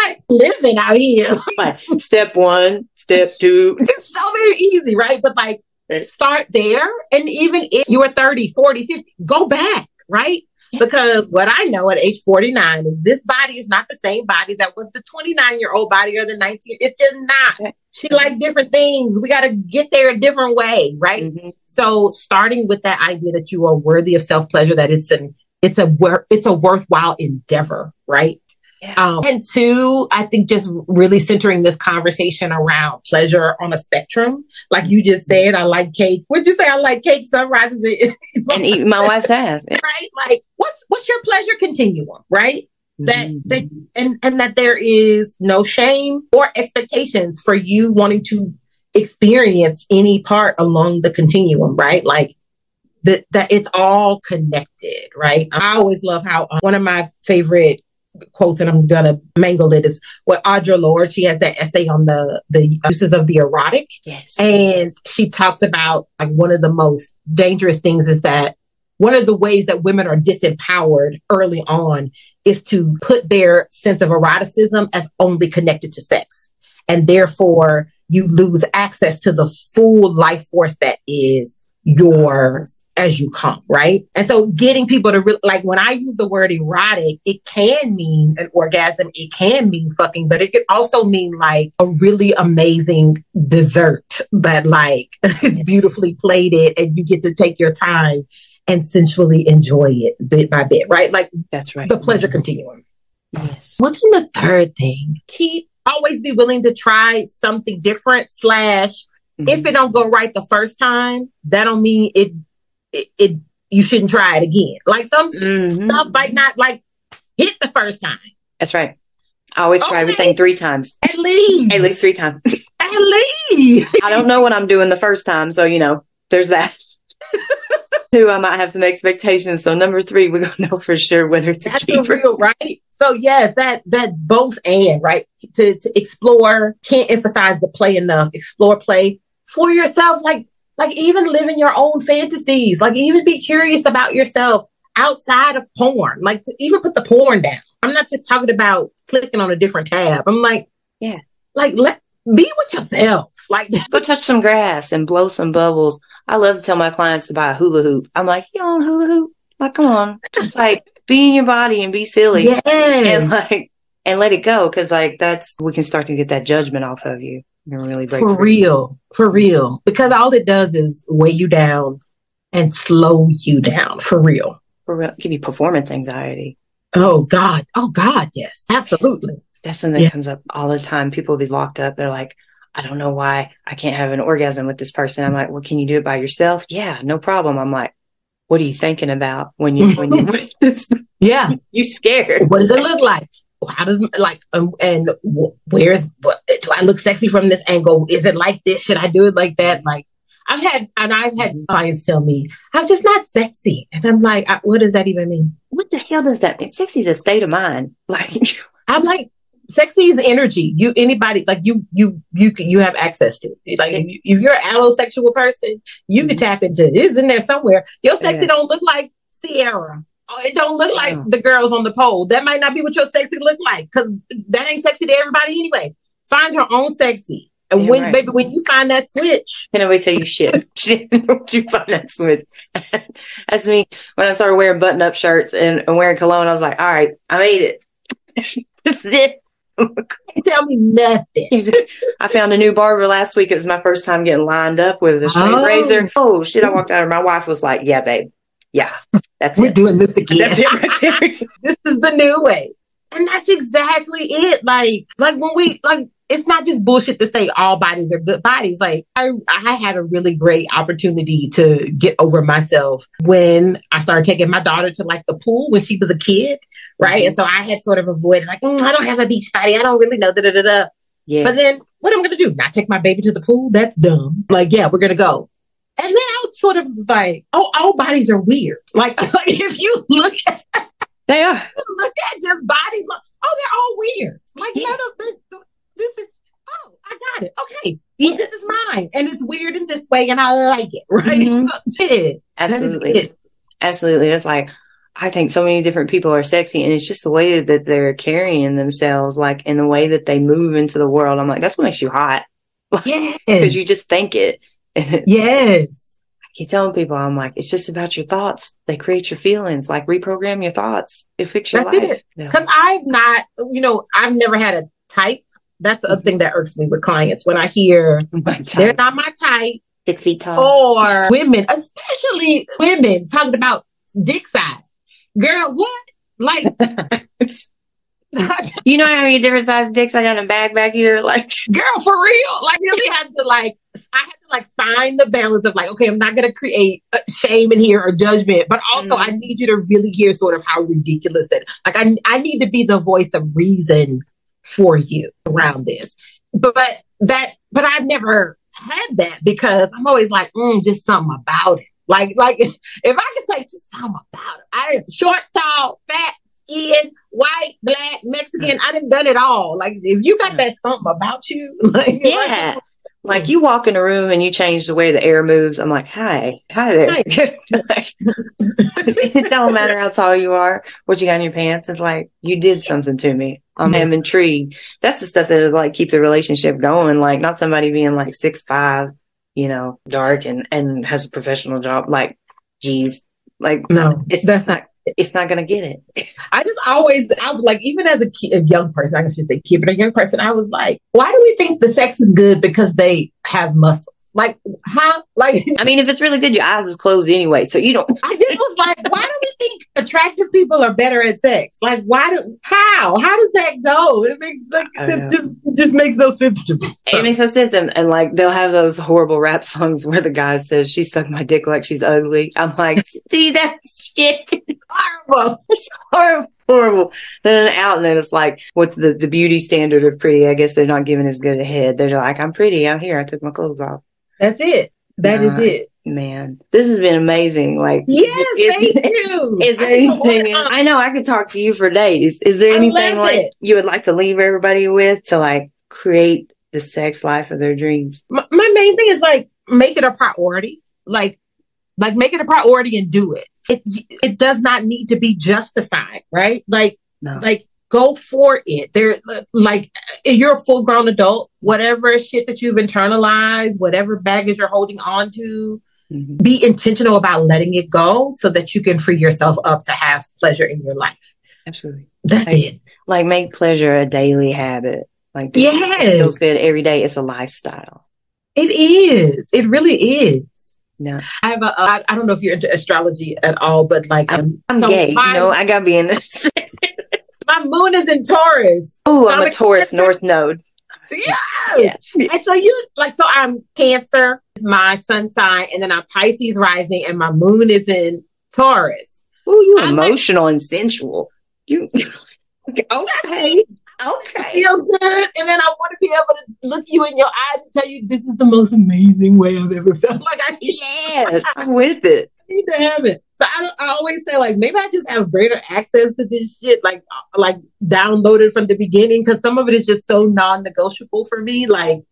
Speaker 3: I'm living out here. [LAUGHS]
Speaker 2: like step one, step two. [LAUGHS]
Speaker 3: It's so very easy, right? But like start there. And even if you are 30, 40, 50, go back, right? Because what I know at age 49 is this body is not the same body that was the 29 year old body or the 19. It's just not. She like different things. We got to get there a different way, right? Mm-hmm. So starting with that idea that you are worthy of self pleasure, that it's an it's a wor- it's a worthwhile endeavor, right? Yeah. Um, and two, I think just really centering this conversation around pleasure on a spectrum. Like you just said, I like cake. Would you say I like cake, sunrises,
Speaker 2: and [LAUGHS] eat my wife's ass? [LAUGHS]
Speaker 3: Right? Like, what's what's your pleasure continuum? Right? That mm-hmm. that and and that there is no shame or expectations for you wanting to experience any part along the continuum. Right? Like that that it's all connected. Right? I always love how uh, one of my favorite quotes, and I'm gonna mangle it, is what Audre Lorde, she has that essay on the the uses of the erotic.
Speaker 2: Yes.
Speaker 3: And she talks about like one of the most dangerous things is that one of the ways that women are disempowered early on is to put their sense of eroticism as only connected to sex. And therefore you lose access to the full life force that is yours as you come, right? And so getting people to re- like when I use the word erotic, it can mean an orgasm, it can mean fucking, but it could also mean like a really amazing dessert that like [LAUGHS] is yes. beautifully plated and you get to take your time and sensually enjoy it bit by bit, right? Like
Speaker 2: that's right.
Speaker 3: The pleasure continuum.
Speaker 2: Yes.
Speaker 3: What's in the third thing? Keep always be willing to try something different slash Mm-hmm. If it don't go right the first time, that don't mean it, it, it you shouldn't try it again. Like some mm-hmm. stuff might not like hit the first time.
Speaker 2: That's right. I always okay. try everything three times.
Speaker 3: At least.
Speaker 2: At least three times. [LAUGHS]
Speaker 3: At least.
Speaker 2: I don't know what I'm doing the first time. So, you know, there's that. [LAUGHS] Two, I might have some expectations. So number three, we're gonna know for sure whether it's
Speaker 3: That's a real, right? So yes, that that both and right to to explore. Can't emphasize the play enough. Explore play, for yourself. Like, like even living your own fantasies. Like even be curious about yourself outside of porn. Like even put the porn down. I'm not just talking about clicking on a different tab. I'm like,
Speaker 2: yeah,
Speaker 3: like let be with yourself. Like [LAUGHS]
Speaker 2: go touch some grass and blow some bubbles. I love to tell my clients to buy a hula hoop. I'm like, you on hula hoop? Like, come on, just like be in your body and be silly,
Speaker 3: yes.
Speaker 2: and like and let it go because like that's we can start to get that judgment off of you really
Speaker 3: for real, for real. Because all it does is weigh you down and slow you down for real.
Speaker 2: For real, give you performance anxiety.
Speaker 3: Oh God, oh God, yes, absolutely.
Speaker 2: That's something that yeah. comes up all the time. People will be locked up. They're like, I don't know why I can't have an orgasm with this person. I'm like, well, can you do it by yourself? Yeah, no problem. I'm like, what are you thinking about when you when you [LAUGHS] [LAUGHS] with this?
Speaker 3: Yeah, [LAUGHS]
Speaker 2: you scared.
Speaker 3: What does it look like? How does like um, and where's what, do I look sexy from this angle? Is it like this? Should I do it like that? Like I've had and I've had clients tell me I'm just not sexy, and I'm like, what does that even mean?
Speaker 2: What the hell does that mean? Sexy is a state of mind. [LAUGHS] Like
Speaker 3: I'm like sexy is energy. You anybody like you you you you have access to it. Like if, you, are an allosexual person, you can mm-hmm. tap into it. It's in there somewhere. Your sexy yeah. don't look like Sierra Oh, it don't look like mm. the girls on the pole. That might not be what your sexy look like because that ain't sexy to everybody anyway. Find your own sexy. And when, right. baby, when you find that switch.
Speaker 2: Can I tell you shit? [LAUGHS] [LAUGHS] shit, [LAUGHS] don't you find that switch? That's me. When I started wearing button up shirts and, and, wearing cologne, I was like, all right, I made it. this is it.
Speaker 3: tell me nothing.
Speaker 2: I found a new barber last week. It was my first time getting lined up with a straight oh. razor. Oh shit! I walked out, and my wife was like, "Yeah, babe, yeah, that's
Speaker 3: we're
Speaker 2: it.
Speaker 3: doing this again. That's it [LAUGHS] this is the new way. And that's exactly it. Like, like when we like it's not just bullshit to say all bodies are good bodies. Like I, I had a really great opportunity to get over myself when I started taking my daughter to like the pool when she was a kid. Right. Mm-hmm. And so I had sort of avoided like, mm, I don't have a beach body. I don't really know. Da, da, da, da.
Speaker 2: Yeah.
Speaker 3: But then what am I going to do? Not take my baby to the pool? That's dumb. Like, yeah, we're going to go. And then I was sort of like, oh, all bodies are weird. Like, [LAUGHS] like if you look at,
Speaker 2: they are.
Speaker 3: look at just bodies, like, oh, they're all weird. Like,
Speaker 2: Yeah.
Speaker 3: none of this, this is, oh, I got it. Okay.
Speaker 2: Yeah.
Speaker 3: This is mine. And it's weird in this way and I like it. [LAUGHS] Right.
Speaker 2: Mhm.
Speaker 3: So, yeah, that is
Speaker 2: Absolutely.
Speaker 3: it.
Speaker 2: Absolutely. It's like, I think so many different people are sexy and it's just the way that they're carrying themselves, like in the way that they move into the world. I'm like, that's what makes you hot [LAUGHS] Yeah. because
Speaker 3: Yes.
Speaker 2: you just think it. And
Speaker 3: yes.
Speaker 2: I keep telling people, I'm like, it's just about your thoughts. They create your feelings. Like reprogram your thoughts. It fix your
Speaker 3: That's
Speaker 2: life.
Speaker 3: it.
Speaker 2: Yeah.
Speaker 3: Because I've not, you know, I've never had a type. That's a
Speaker 2: Mhm.
Speaker 3: thing that irks me with clients when I hear they're not my type
Speaker 2: Six feet tall.
Speaker 3: or women, especially women talking about dick size. Girl, what? Like, [LAUGHS] [LAUGHS]
Speaker 2: you know how many different size dicks I got in a bag back here? Like,
Speaker 3: girl, for real. Like, really had to like, I like find the balance of like, okay, I'm not going to create uh, shame in here or judgment, but also I
Speaker 2: Mhm.
Speaker 3: need you to really hear sort of how ridiculous that. Like, I I need to be the voice of reason for you around this. But that, but I've never had that because I'm always like, mm, just something about it. Like, like [LAUGHS] if I could say just something about it, I short, tall, fat, skin, white, black, Mexican. I done done it all. Like if you got that something about you, [LAUGHS] like
Speaker 2: yeah. Like Hmm. you walk in a room and you change the way the air moves. I'm like, hi, hi there. [LAUGHS] Like, it don't matter how tall you are, what you got in your pants. It's like you did something to me. I'm, I'm intrigued. That's the stuff that like keep the relationship going. Like not somebody being like six five, you know, dark and and has a professional job. Like, geez, like
Speaker 3: no,
Speaker 2: it's
Speaker 3: that's
Speaker 2: not. It's not gonna get it. [LAUGHS]
Speaker 3: I just always, I was like, even as a, a young person, I should say kid, but a young person, I was like, why do we think the sex is good because they have muscles? Like, how? Like,
Speaker 2: I mean, if it's really good, your eyes is closed anyway, so you don't.
Speaker 3: I just was like, why do we think attractive people are better at sex? Like, why do, how? How does that go? It makes, like, it just, it just makes no sense to me.
Speaker 2: It makes no sense. And, and like they'll have those horrible rap songs where the guy says, She sucked my dick like she's ugly. I'm like, See that shit? [LAUGHS]
Speaker 3: Horrible.
Speaker 2: It's horrible. Horrible. Then out and then it's like, what's the, the beauty standard of pretty? I guess they're not giving as good a head. They're like, I'm pretty out here. I took my clothes off.
Speaker 3: That's it. That is it.
Speaker 2: Man, this has been amazing. Like,
Speaker 3: Yes,
Speaker 2: is-
Speaker 3: thank you. [LAUGHS]
Speaker 2: Is there
Speaker 3: I can go on
Speaker 2: anything?
Speaker 3: on.
Speaker 2: I know I could talk to you for days. Is there anything like
Speaker 3: it.
Speaker 2: you would like to leave everybody with to like create the sex life of their dreams?
Speaker 3: my, my main thing is like make it a priority like like make it a priority and do it it it does not need to be justified right like
Speaker 2: No.
Speaker 3: like go for it there like you're a full grown adult whatever shit that you've internalized whatever baggage you're holding on to
Speaker 2: Mhm.
Speaker 3: be intentional about letting it go so that you can free yourself up to have pleasure in your life
Speaker 2: Absolutely.
Speaker 3: that's
Speaker 2: Like-
Speaker 3: it
Speaker 2: like make pleasure a daily habit. Like
Speaker 3: Yes.
Speaker 2: it feels good every day. It's a lifestyle.
Speaker 3: it is it really is
Speaker 2: No,
Speaker 3: I have a, I, I don't know if you're into astrology at all, but like, um,
Speaker 2: I'm
Speaker 3: so
Speaker 2: gay.
Speaker 3: My,
Speaker 2: you know, I gotta be in this. [LAUGHS]
Speaker 3: my moon is in Taurus.
Speaker 2: Oh, I'm
Speaker 3: I'm
Speaker 2: a
Speaker 3: a
Speaker 2: Taurus
Speaker 3: Cancer.
Speaker 2: North Node.
Speaker 3: Yeah. And so you like, so I'm Cancer is my sun sign, and then I'm Pisces rising, and my moon is in Taurus.
Speaker 2: Oh, you
Speaker 3: I like-
Speaker 2: emotional and sensual. You [LAUGHS] okay? Okay.
Speaker 3: Feel good, and then I want to be able to look you in your eyes and tell you this is the most amazing way I've ever felt. [LAUGHS] Like I need,
Speaker 2: Yes, I'm with it.
Speaker 3: Need to have it. So I, don't, I always say like maybe I just have greater access to this shit, like uh, like downloaded from the beginning, because some of it is just so non-negotiable for me. Like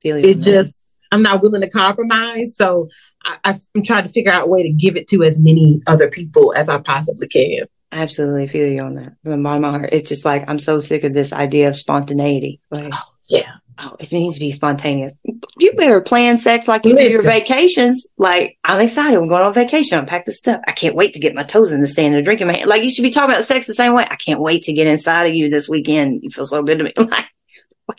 Speaker 2: Feel you
Speaker 3: it just I'm not willing to compromise. So I, I'm trying to figure out a way to give it to as many other people as I possibly can.
Speaker 2: I absolutely feel you on that from the bottom of my heart. It's just like I'm so sick of this idea of spontaneity. Like,
Speaker 3: Yeah.
Speaker 2: oh, it needs to be spontaneous. You better plan sex like you do your vacations. Like, I'm excited. I'm going on vacation. I'm pack the stuff. I can't wait to get my toes in the sand and drink in my hand. Like, you should be talking about sex the same way. I can't wait to get inside of you this weekend. You feel so good to me. [LAUGHS] Like,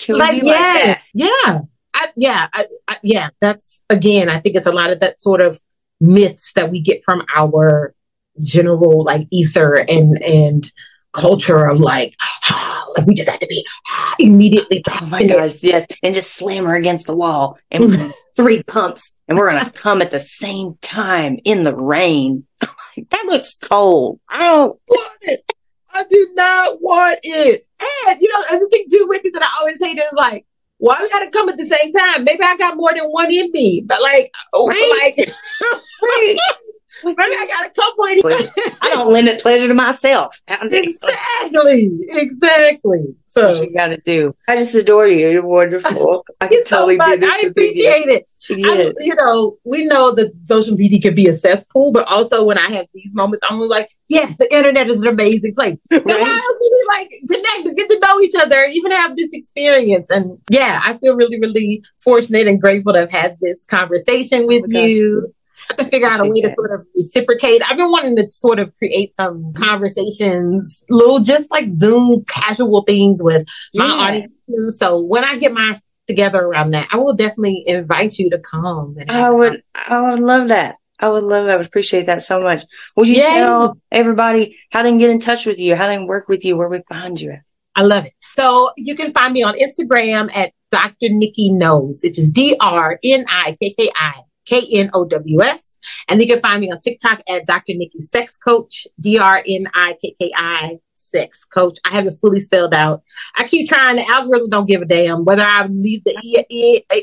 Speaker 3: Like yeah,
Speaker 2: like
Speaker 3: yeah, I, yeah, I, I, yeah. That's again. I think it's a lot of that sort of myths that we get from our general like ether and and culture of like, [SIGHS] like we just have to be [SIGHS] immediately.
Speaker 2: Oh my gosh, yes. And just slam her against the wall and mm-hmm. three pumps and we're gonna come at the same time in the rain. [LAUGHS] that looks cold. I don't
Speaker 3: want it. I do not want it. And you know, and the thing too with it that I always hate is like, why we gotta come at the same time? Maybe I got more than one in me, but like, oh, right. like, [LAUGHS] right. [LAUGHS] Maybe I got a couple in
Speaker 2: I don't limit pleasure to myself.
Speaker 3: Exactly. Exactly. So
Speaker 2: what you got to do. I just adore you. You're wonderful. [LAUGHS] I can totally so do this.
Speaker 3: I appreciate it. Yes. I, you know, we know that social media can be a cesspool, but also when I have these moments, I'm like, yes, the internet is an amazing place. Right? Then why else we like connect get to know each other, even have this experience? And yeah, I feel really, really fortunate and grateful to have had this conversation with oh you. Gosh have to figure out a way to sort of reciprocate. I've been wanting to sort of create some conversations, little just like Zoom casual things with my yeah. audience. Too. So when I get my together around that, I will definitely invite you to come.
Speaker 2: I would, I would love that. I would love that. I would appreciate that so much. Would you Yay. tell everybody how they can get in touch with you, how they can work with you, where we find you at?
Speaker 3: I love it. So you can find me on Instagram at Dr. Nikki Knows, which is D R N I K K I K N O W S. And you can find me on TikTok at Dr. Nikki Sex Coach, D R N I K K I sex coach. I have it fully spelled out. I keep trying. The algorithm don't give a damn whether I leave the in,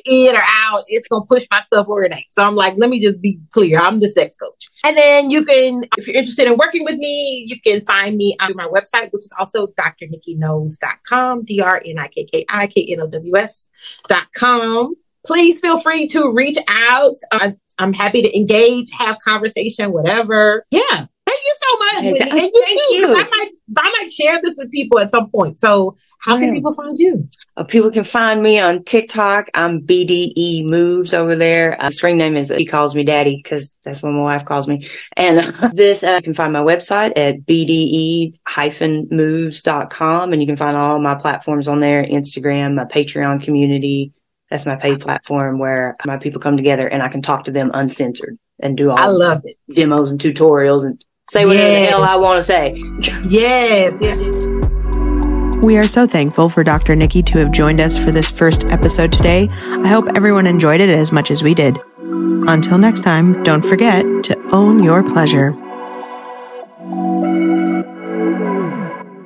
Speaker 3: in or out. It's gonna push my stuff where it ain't. So I'm like, let me just be clear. I'm the sex coach. And then you can, if you're interested in working with me, you can find me on my website, which is also drnikkiknows.com, D-R-N-I-K-K-I-K-N-O-W-S.com please feel free to reach out. I, I'm happy to engage, have conversation, whatever. Yeah. Thank you so much. And, and you Thank too. You. I might, I might share this with people at some point. So how can people find you?
Speaker 2: Uh, people can find me on TikTok. I'm BDE Moves over there. Uh, screen name is, he calls me daddy because that's what my wife calls me. And uh, [LAUGHS] this, uh, you can find my website at BDE-moves.com and you can find all my platforms on there, Instagram, my Patreon community, that's my paid platform where my people come together and I can talk to them uncensored and do all
Speaker 3: I love it.
Speaker 2: demos and tutorials and say whatever yes. the hell I want to say. [LAUGHS]
Speaker 3: yes, yes, yes.
Speaker 1: We are so thankful for Dr. Nikki to have joined us for this first episode today. I hope everyone enjoyed it as much as we did. Until next time, don't forget to own your pleasure.